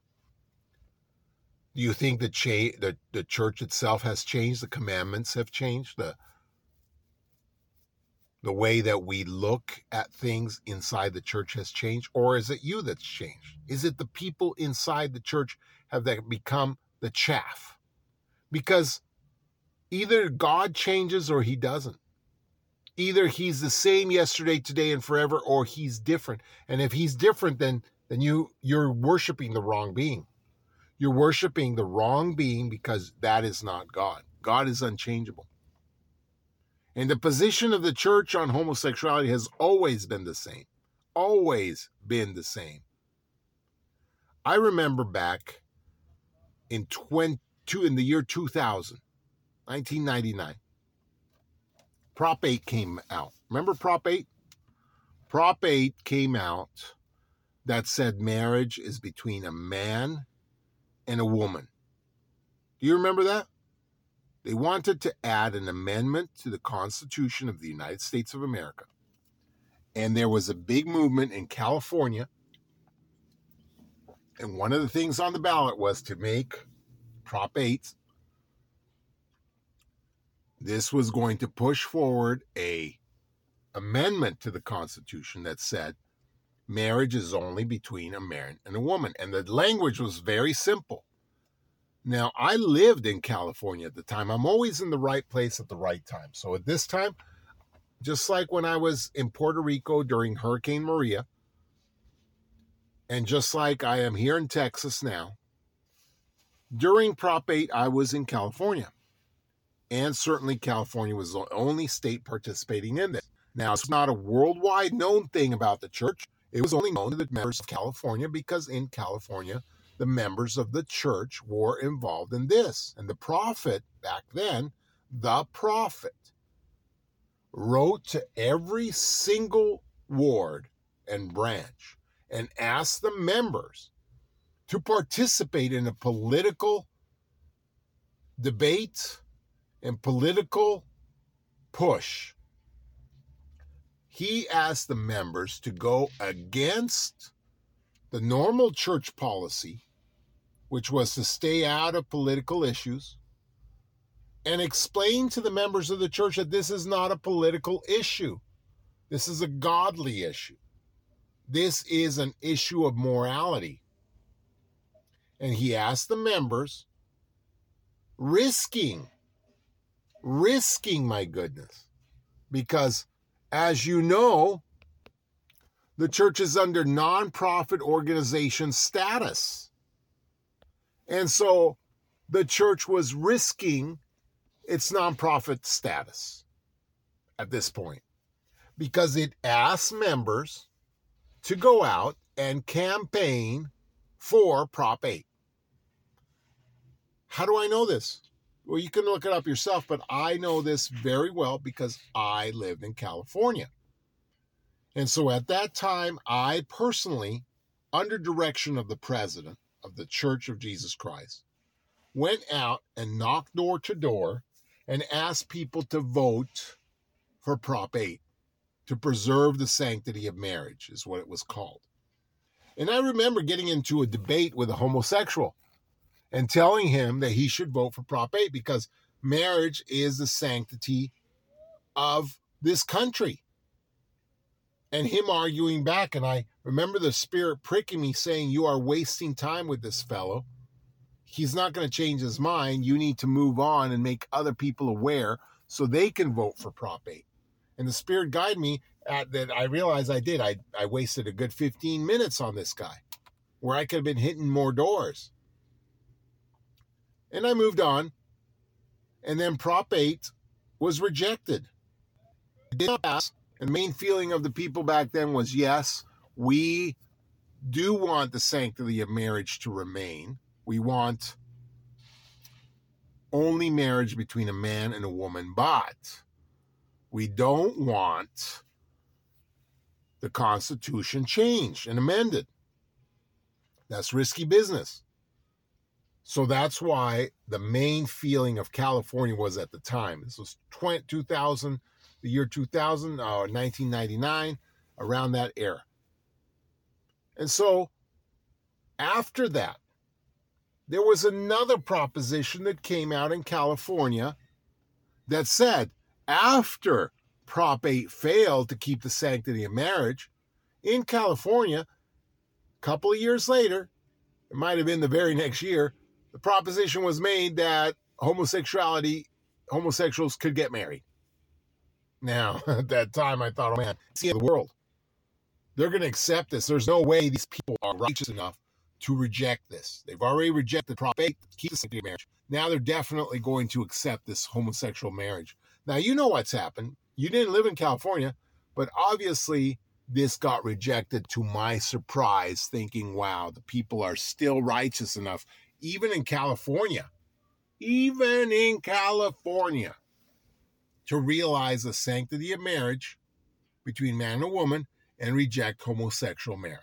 Do you think the, cha- the the church itself has changed? The commandments have changed. The the way that we look at things inside the church has changed, or is it you that's changed? Is it the people inside the church have that become the chaff? Because either God changes or he doesn't. Either he's the same yesterday, today, and forever, or he's different. And if he's different, then then you you're worshiping the wrong being. You're worshiping the wrong being because that is not God. God is unchangeable. And the position of the church on homosexuality has always been the same. Always been the same. I remember back in 22 in the year 2000, 1999. Prop 8 came out. Remember Prop 8? Prop 8 came out that said marriage is between a man and a woman. Do you remember that? They wanted to add an amendment to the Constitution of the United States of America. And there was a big movement in California. And one of the things on the ballot was to make Prop 8 this was going to push forward a amendment to the Constitution that said marriage is only between a man and a woman. And the language was very simple. Now, I lived in California at the time. I'm always in the right place at the right time. So at this time, just like when I was in Puerto Rico during Hurricane Maria, and just like I am here in Texas now, during Prop 8, I was in California. And certainly California was the only state participating in this. Now, it's not a worldwide known thing about the church. It was only known to the members of California because in California, the members of the church were involved in this. And the prophet back then, the prophet, wrote to every single ward and branch and asked the members to participate in a political debate and political push. He asked the members to go against the normal church policy, which was to stay out of political issues, and explain to the members of the church that this is not a political issue. This is a godly issue. This is an issue of morality. And he asked the members, risking, risking, my goodness, because as you know, the church is under nonprofit organization status. And so the church was risking its nonprofit status at this point. because it asked members to go out and campaign for Prop 8. How do I know this? Well, you can look it up yourself, but I know this very well because I lived in California. And so at that time, I personally, under direction of the president of the Church of Jesus Christ, went out and knocked door to door and asked people to vote for Prop 8 to preserve the sanctity of marriage, is what it was called. And I remember getting into a debate with a homosexual and telling him that he should vote for Prop 8 because marriage is the sanctity of this country. And him arguing back. And I remember the spirit pricking me saying, You are wasting time with this fellow. He's not going to change his mind. You need to move on and make other people aware so they can vote for Prop 8. And the spirit guided me at that I realized I did. I, I wasted a good 15 minutes on this guy where I could have been hitting more doors. And I moved on. And then Prop 8 was rejected. It did not pass. And the main feeling of the people back then was yes, we do want the sanctity of marriage to remain. We want only marriage between a man and a woman, but we don't want the Constitution changed and amended. That's risky business. So that's why the main feeling of California was at the time. This was 20, 2000, the year 2000, uh, 1999, around that era. And so after that, there was another proposition that came out in California that said after Prop 8 failed to keep the sanctity of marriage, in California, a couple of years later, it might have been the very next year, the proposition was made that homosexuality, homosexuals could get married. Now, at that time, I thought, oh man, see the world. They're going to accept this. There's no way these people are righteous enough to reject this. They've already rejected Prop 8 keep the sanctity of marriage. Now they're definitely going to accept this homosexual marriage. Now, you know what's happened. You didn't live in California, but obviously this got rejected to my surprise, thinking, wow, the people are still righteous enough, even in California, even in California, to realize the sanctity of marriage between man and woman and reject homosexual marriage.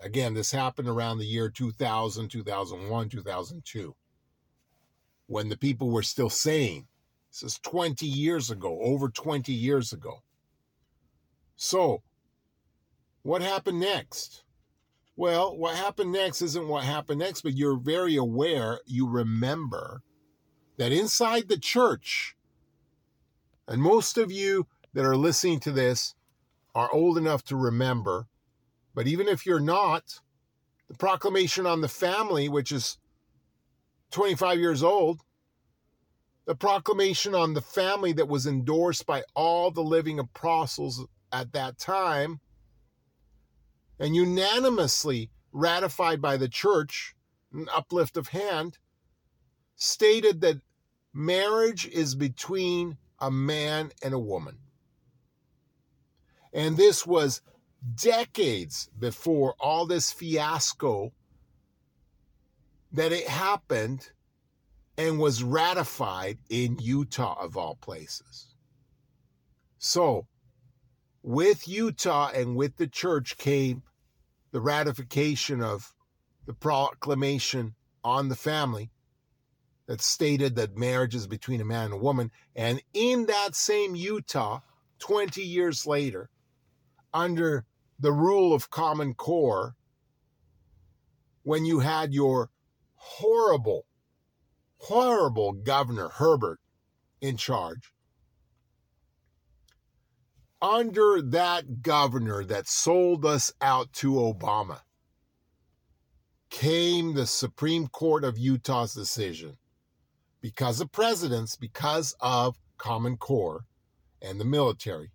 Again, this happened around the year 2000, 2001, 2002, when the people were still saying this is 20 years ago, over 20 years ago. So, what happened next? Well, what happened next isn't what happened next, but you're very aware, you remember that inside the church, and most of you that are listening to this are old enough to remember, but even if you're not, the proclamation on the family, which is 25 years old, the proclamation on the family that was endorsed by all the living apostles at that time and unanimously ratified by the church, an uplift of hand, stated that marriage is between a man and a woman. And this was decades before all this fiasco that it happened and was ratified in Utah, of all places. So, with Utah and with the church came the ratification of the proclamation on the family that stated that marriage is between a man and a woman. And in that same Utah, 20 years later, under the rule of Common Core, when you had your horrible horrible governor, Herbert, in charge. Under that governor that sold us out to Obama came the Supreme Court of Utah's decision because of presidents, because of Common Core and the military.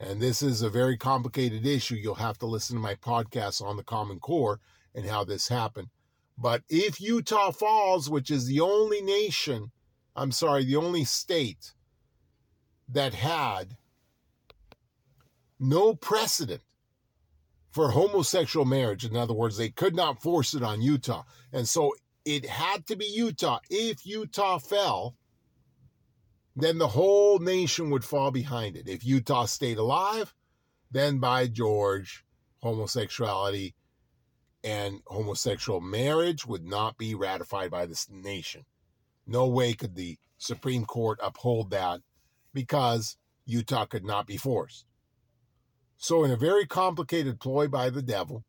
And this is a very complicated issue. You'll have to listen to my podcast on the Common Core and how this happened. But if Utah Falls, which is the only nation, I'm sorry, the only state that had no precedent for homosexual marriage. In other words, they could not force it on Utah. And so it had to be Utah. If Utah fell, then the whole nation would fall behind it. If Utah stayed alive, then by George, homosexuality and homosexual marriage would not be ratified by this nation. No way could the Supreme Court uphold that because Utah could not be forced. So, in a very complicated ploy by the devil,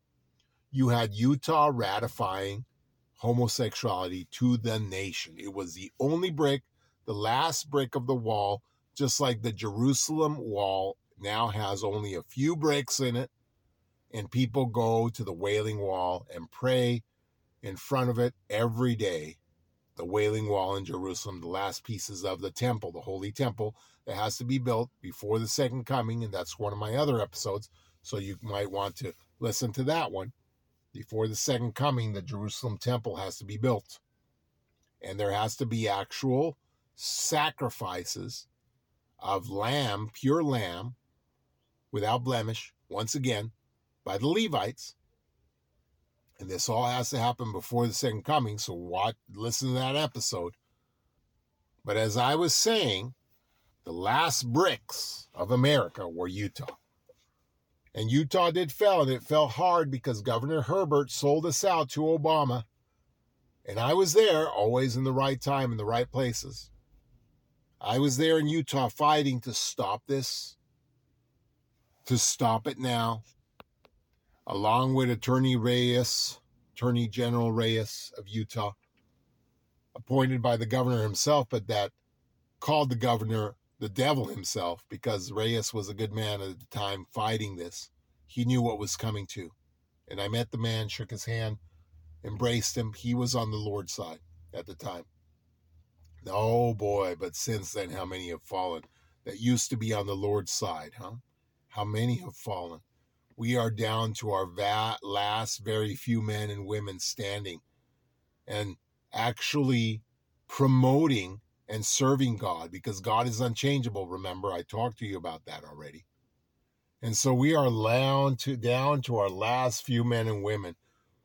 you had Utah ratifying homosexuality to the nation. It was the only brick, the last brick of the wall, just like the Jerusalem wall now has only a few bricks in it and people go to the Wailing Wall and pray in front of it every day. The Wailing Wall in Jerusalem, the last pieces of the temple, the Holy Temple that has to be built before the second coming. And that's one of my other episodes. So you might want to listen to that one. Before the second coming, the Jerusalem temple has to be built. And there has to be actual sacrifices of lamb, pure lamb, without blemish, once again, by the Levites. And this all has to happen before the second coming. So watch, listen to that episode. But as I was saying, the last bricks of America were Utah. And Utah did fell, and it fell hard because Governor Herbert sold us out to Obama. And I was there, always in the right time, in the right places. I was there in Utah fighting to stop this, to stop it now, along with Attorney Reyes, Attorney General Reyes of Utah, appointed by the governor himself, but that called the governor the devil himself because Reyes was a good man at the time fighting this. He knew what was coming to. And I met the man, shook his hand, embraced him. He was on the Lord's side at the time. Oh boy, but since then, how many have fallen that used to be on the Lord's side, huh? How many have fallen? we are down to our va- last very few men and women standing and actually promoting and serving God because God is unchangeable. Remember, I talked to you about that already. And so we are down to, down to our last few men and women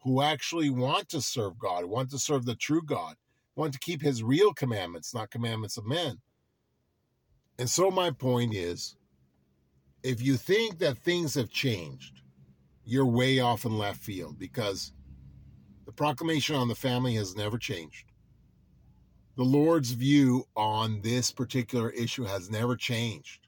who actually want to serve God, want to serve the true God, want to keep his real commandments, not commandments of men. And so my point is if you think that things have changed, you're way off in left field because the proclamation on the family has never changed. The Lord's view on this particular issue has never changed.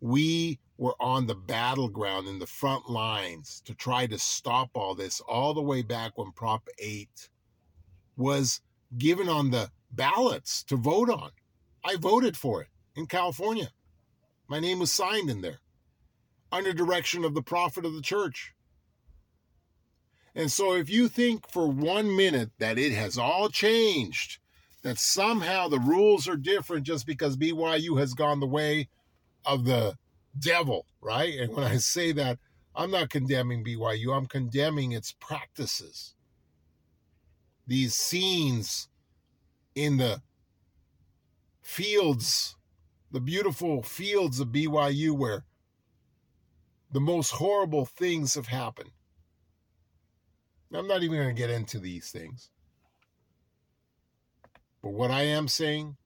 We were on the battleground in the front lines to try to stop all this all the way back when Prop 8 was given on the ballots to vote on. I voted for it in California. My name was signed in there under direction of the prophet of the church. And so if you think for one minute that it has all changed, that somehow the rules are different just because BYU has gone the way of the devil, right? And when I say that, I'm not condemning BYU, I'm condemning its practices. These scenes in the fields the beautiful fields of BYU where the most horrible things have happened. I'm not even going to get into these things. But what I am saying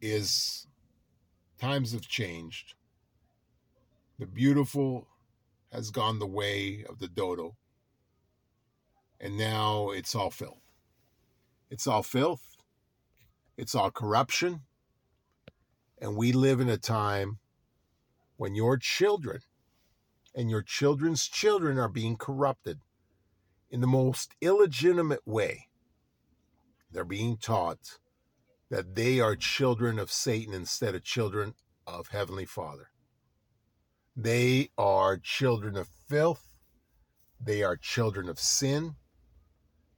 is times have changed. The beautiful has gone the way of the dodo. And now it's all filth. It's all filth. It's all corruption. And we live in a time when your children and your children's children are being corrupted in the most illegitimate way. They're being taught that they are children of Satan instead of children of Heavenly Father. They are children of filth. They are children of sin.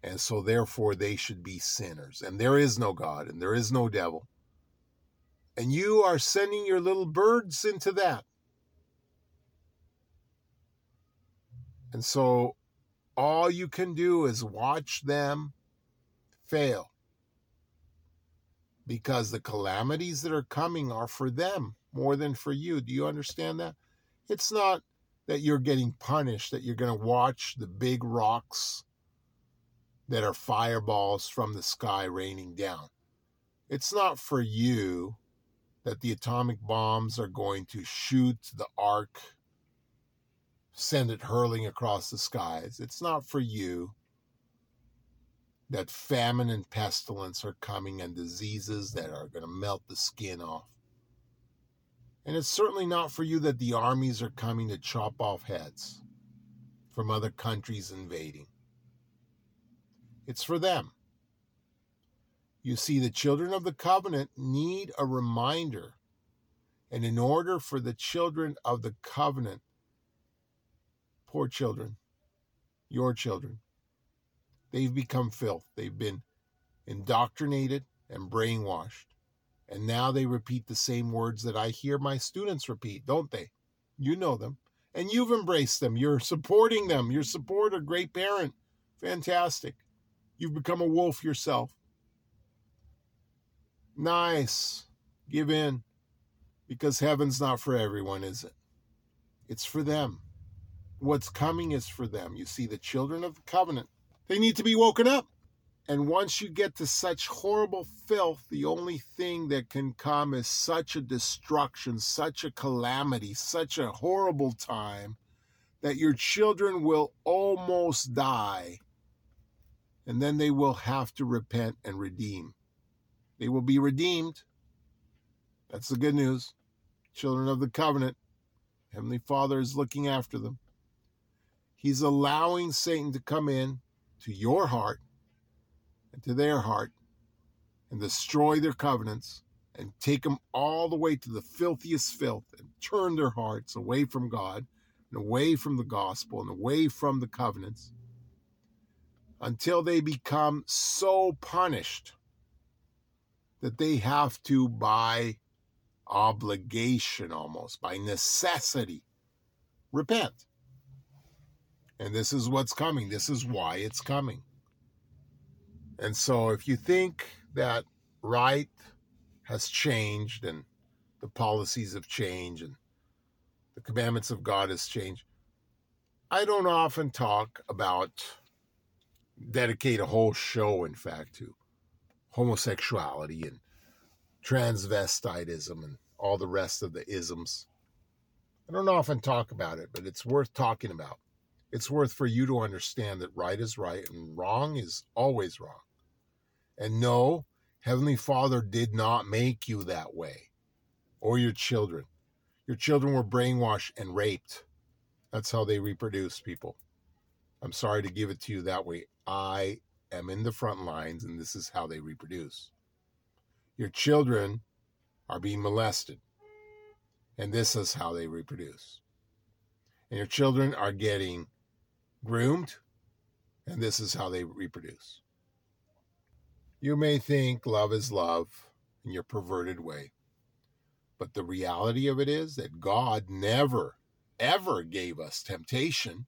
And so, therefore, they should be sinners. And there is no God and there is no devil. And you are sending your little birds into that. And so, all you can do is watch them fail. because the calamities that are coming are for them more than for you. Do you understand that? It's not that you're getting punished, that you're going to watch the big rocks that are fireballs from the sky raining down. It's not for you that the atomic bombs are going to shoot the ark, send it hurling across the skies. It's not for you that famine and pestilence are coming and diseases that are going to melt the skin off. And it's certainly not for you that the armies are coming to chop off heads from other countries invading. It's for them. You see, the children of the covenant need a reminder. And in order for the children of the covenant, poor children, your children, they've become filth. They've been indoctrinated and brainwashed. And now they repeat the same words that I hear my students repeat, don't they? You know them. And you've embraced them. You're supporting them. You're support a great parent. Fantastic. You've become a wolf yourself. Nice. Give in. Because heaven's not for everyone, is it? It's for them. What's coming is for them. You see, the children of the covenant, they need to be woken up. And once you get to such horrible filth, the only thing that can come is such a destruction, such a calamity, such a horrible time that your children will almost die. And then they will have to repent and redeem. They will be redeemed. That's the good news. Children of the covenant. Heavenly Father is looking after them. He's allowing Satan to come in to your heart and to their heart and destroy their covenants and take them all the way to the filthiest filth and turn their hearts away from God and away from the gospel and away from the covenants until they become so punished that they have to, by obligation almost, by necessity, repent. And this is what's coming. This is why it's coming. And so if you think that right has changed and the policies have changed and the commandments of God has changed, I don't often talk about dedicate a whole show, in fact, to homosexuality and transvestitism and all the rest of the isms. I don't often talk about it, but it's worth talking about. It's worth for you to understand that right is right and wrong is always wrong. And no, Heavenly Father did not make you that way or your children. Your children were brainwashed and raped. That's how they reproduce people. I'm sorry to give it to you that way. I am in the front lines, and this is how they reproduce. Your children are being molested, and this is how they reproduce. And your children are getting groomed, and this is how they reproduce. You may think love is love in your perverted way, but the reality of it is that God never, ever gave us temptation.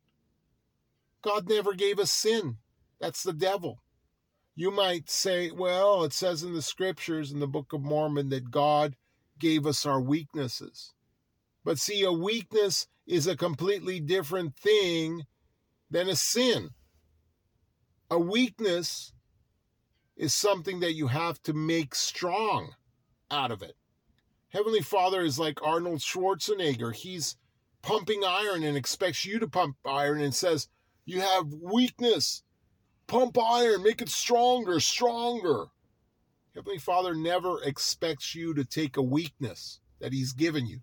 God never gave us sin. That's the devil. You might say, well, it says in the scriptures in the Book of Mormon that God gave us our weaknesses. But see, a weakness is a completely different thing than a sin. A weakness is something that you have to make strong out of it. Heavenly Father is like Arnold Schwarzenegger. He's pumping iron and expects you to pump iron and says, You have weakness. Pump iron, make it stronger, stronger. Heavenly Father never expects you to take a weakness that He's given you.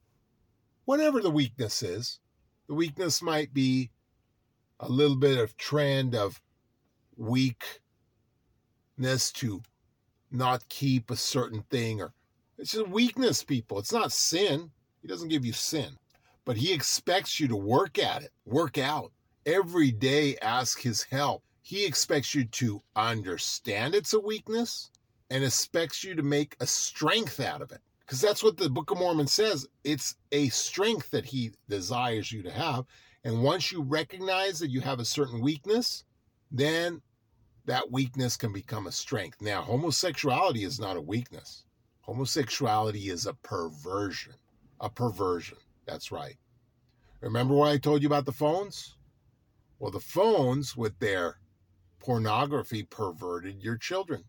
Whatever the weakness is, the weakness might be a little bit of trend of weakness to not keep a certain thing or it's just weakness, people. It's not sin. He doesn't give you sin, but He expects you to work at it, work out every day, ask His help. He expects you to understand it's a weakness and expects you to make a strength out of it. Because that's what the Book of Mormon says. It's a strength that he desires you to have. And once you recognize that you have a certain weakness, then that weakness can become a strength. Now, homosexuality is not a weakness. Homosexuality is a perversion. A perversion. That's right. Remember what I told you about the phones? Well, the phones with their pornography perverted your children.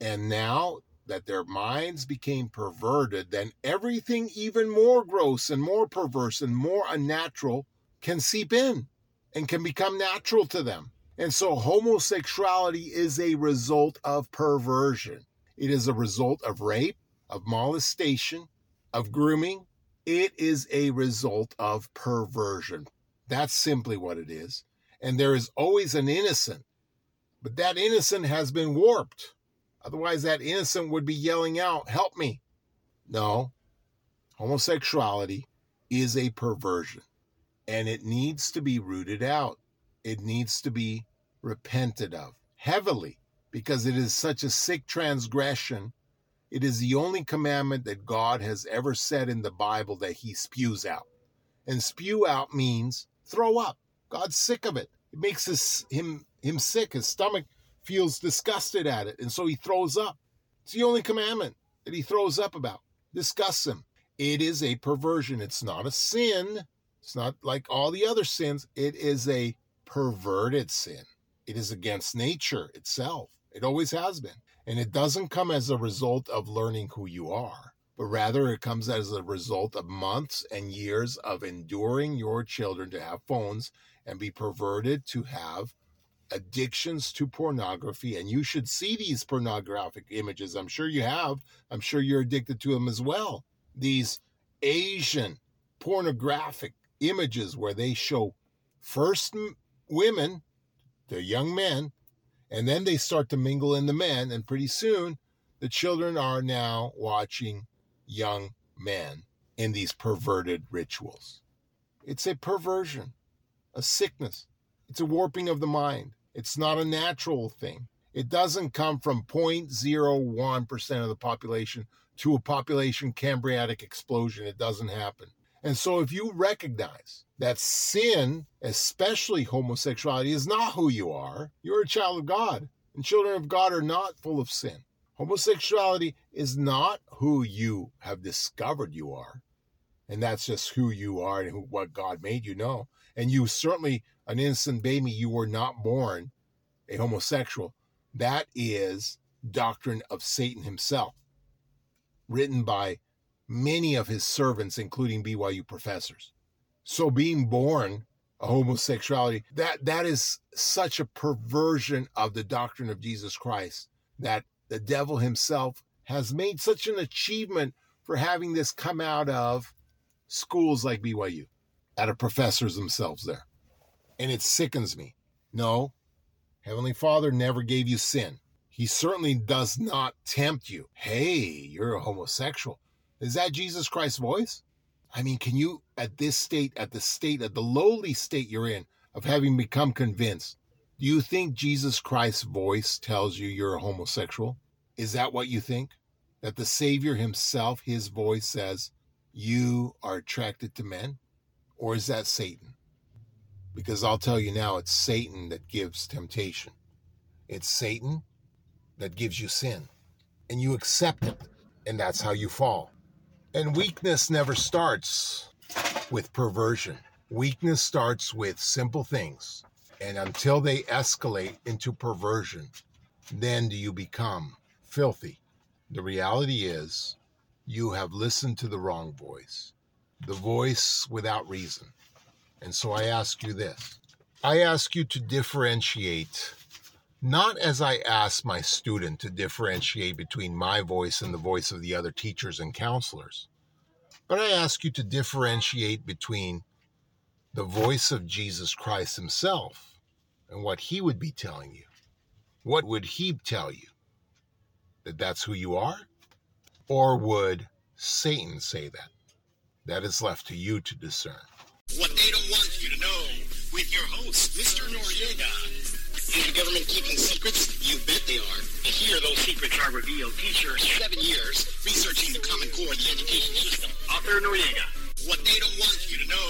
And now that their minds became perverted, then everything even more gross and more perverse and more unnatural can seep in and can become natural to them. And so homosexuality is a result of perversion. It is a result of rape, of molestation, of grooming. It is a result of perversion. That's simply what it is. And there is always an innocent, but that innocent has been warped. Otherwise, that innocent would be yelling out, Help me. No, homosexuality is a perversion and it needs to be rooted out. It needs to be repented of heavily because it is such a sick transgression. It is the only commandment that God has ever said in the Bible that he spews out. And spew out means throw up. God's sick of it. It makes his, him, him sick. His stomach feels disgusted at it. And so he throws up. It's the only commandment that he throws up about. Disgusts him. It is a perversion. It's not a sin. It's not like all the other sins. It is a perverted sin. It is against nature itself. It always has been. And it doesn't come as a result of learning who you are, but rather it comes as a result of months and years of enduring your children to have phones and be perverted to have addictions to pornography. And you should see these pornographic images. I'm sure you have. I'm sure you're addicted to them as well. These Asian pornographic images where they show first women they're young men, and then they start to mingle in the men, and pretty soon the children are now watching young men in these perverted rituals. It's a perversion, a sickness. It's a warping of the mind. It's not a natural thing. It doesn't come from 0.01% of the population to a population Cambriatic explosion. It doesn't happen. And so if you recognize that sin, especially homosexuality, is not who you are, you're a child of God. And children of God are not full of sin. Homosexuality is not who you have discovered you are. And that's just who you are and who, what God made you know. And you certainly, an innocent baby, you were not born a homosexual. That is doctrine of Satan himself, written by many of his servants, including BYU professors. So being born a homosexuality, that that is such a perversion of the doctrine of Jesus Christ that the devil himself has made such an achievement for having this come out of schools like BYU, out of professors themselves there. And it sickens me. No, Heavenly Father never gave you sin. He certainly does not tempt you. Hey, you're a homosexual. Is that Jesus Christ's voice? I mean, can you, at this state, at the state, at the lowly state you're in, of having become convinced, do you think Jesus Christ's voice tells you you're a homosexual? Is that what you think? That the Savior himself, his voice says, you are attracted to men? Or is that Satan? Because I'll tell you now, it's Satan that gives temptation. It's Satan that gives you sin. And you accept it. And that's how you fall. And weakness never starts with perversion. Weakness starts with simple things. And until they escalate into perversion, then do you become filthy. The reality is, you have listened to the wrong voice, the voice without reason. And so I ask you this I ask you to differentiate, not as I ask my student to differentiate between my voice and the voice of the other teachers and counselors, but I ask you to differentiate between the voice of Jesus Christ himself and what he would be telling you. What would he tell you? That that's who you are? Or would Satan say that? That is left to you to discern. What they don't want you to know with your host, Mr. Noriega. Is the government keeping secrets? You bet they are. And here those secrets are revealed. Teacher, seven years researching the Common Core of the education system. Author Noriega. What they don't want you to know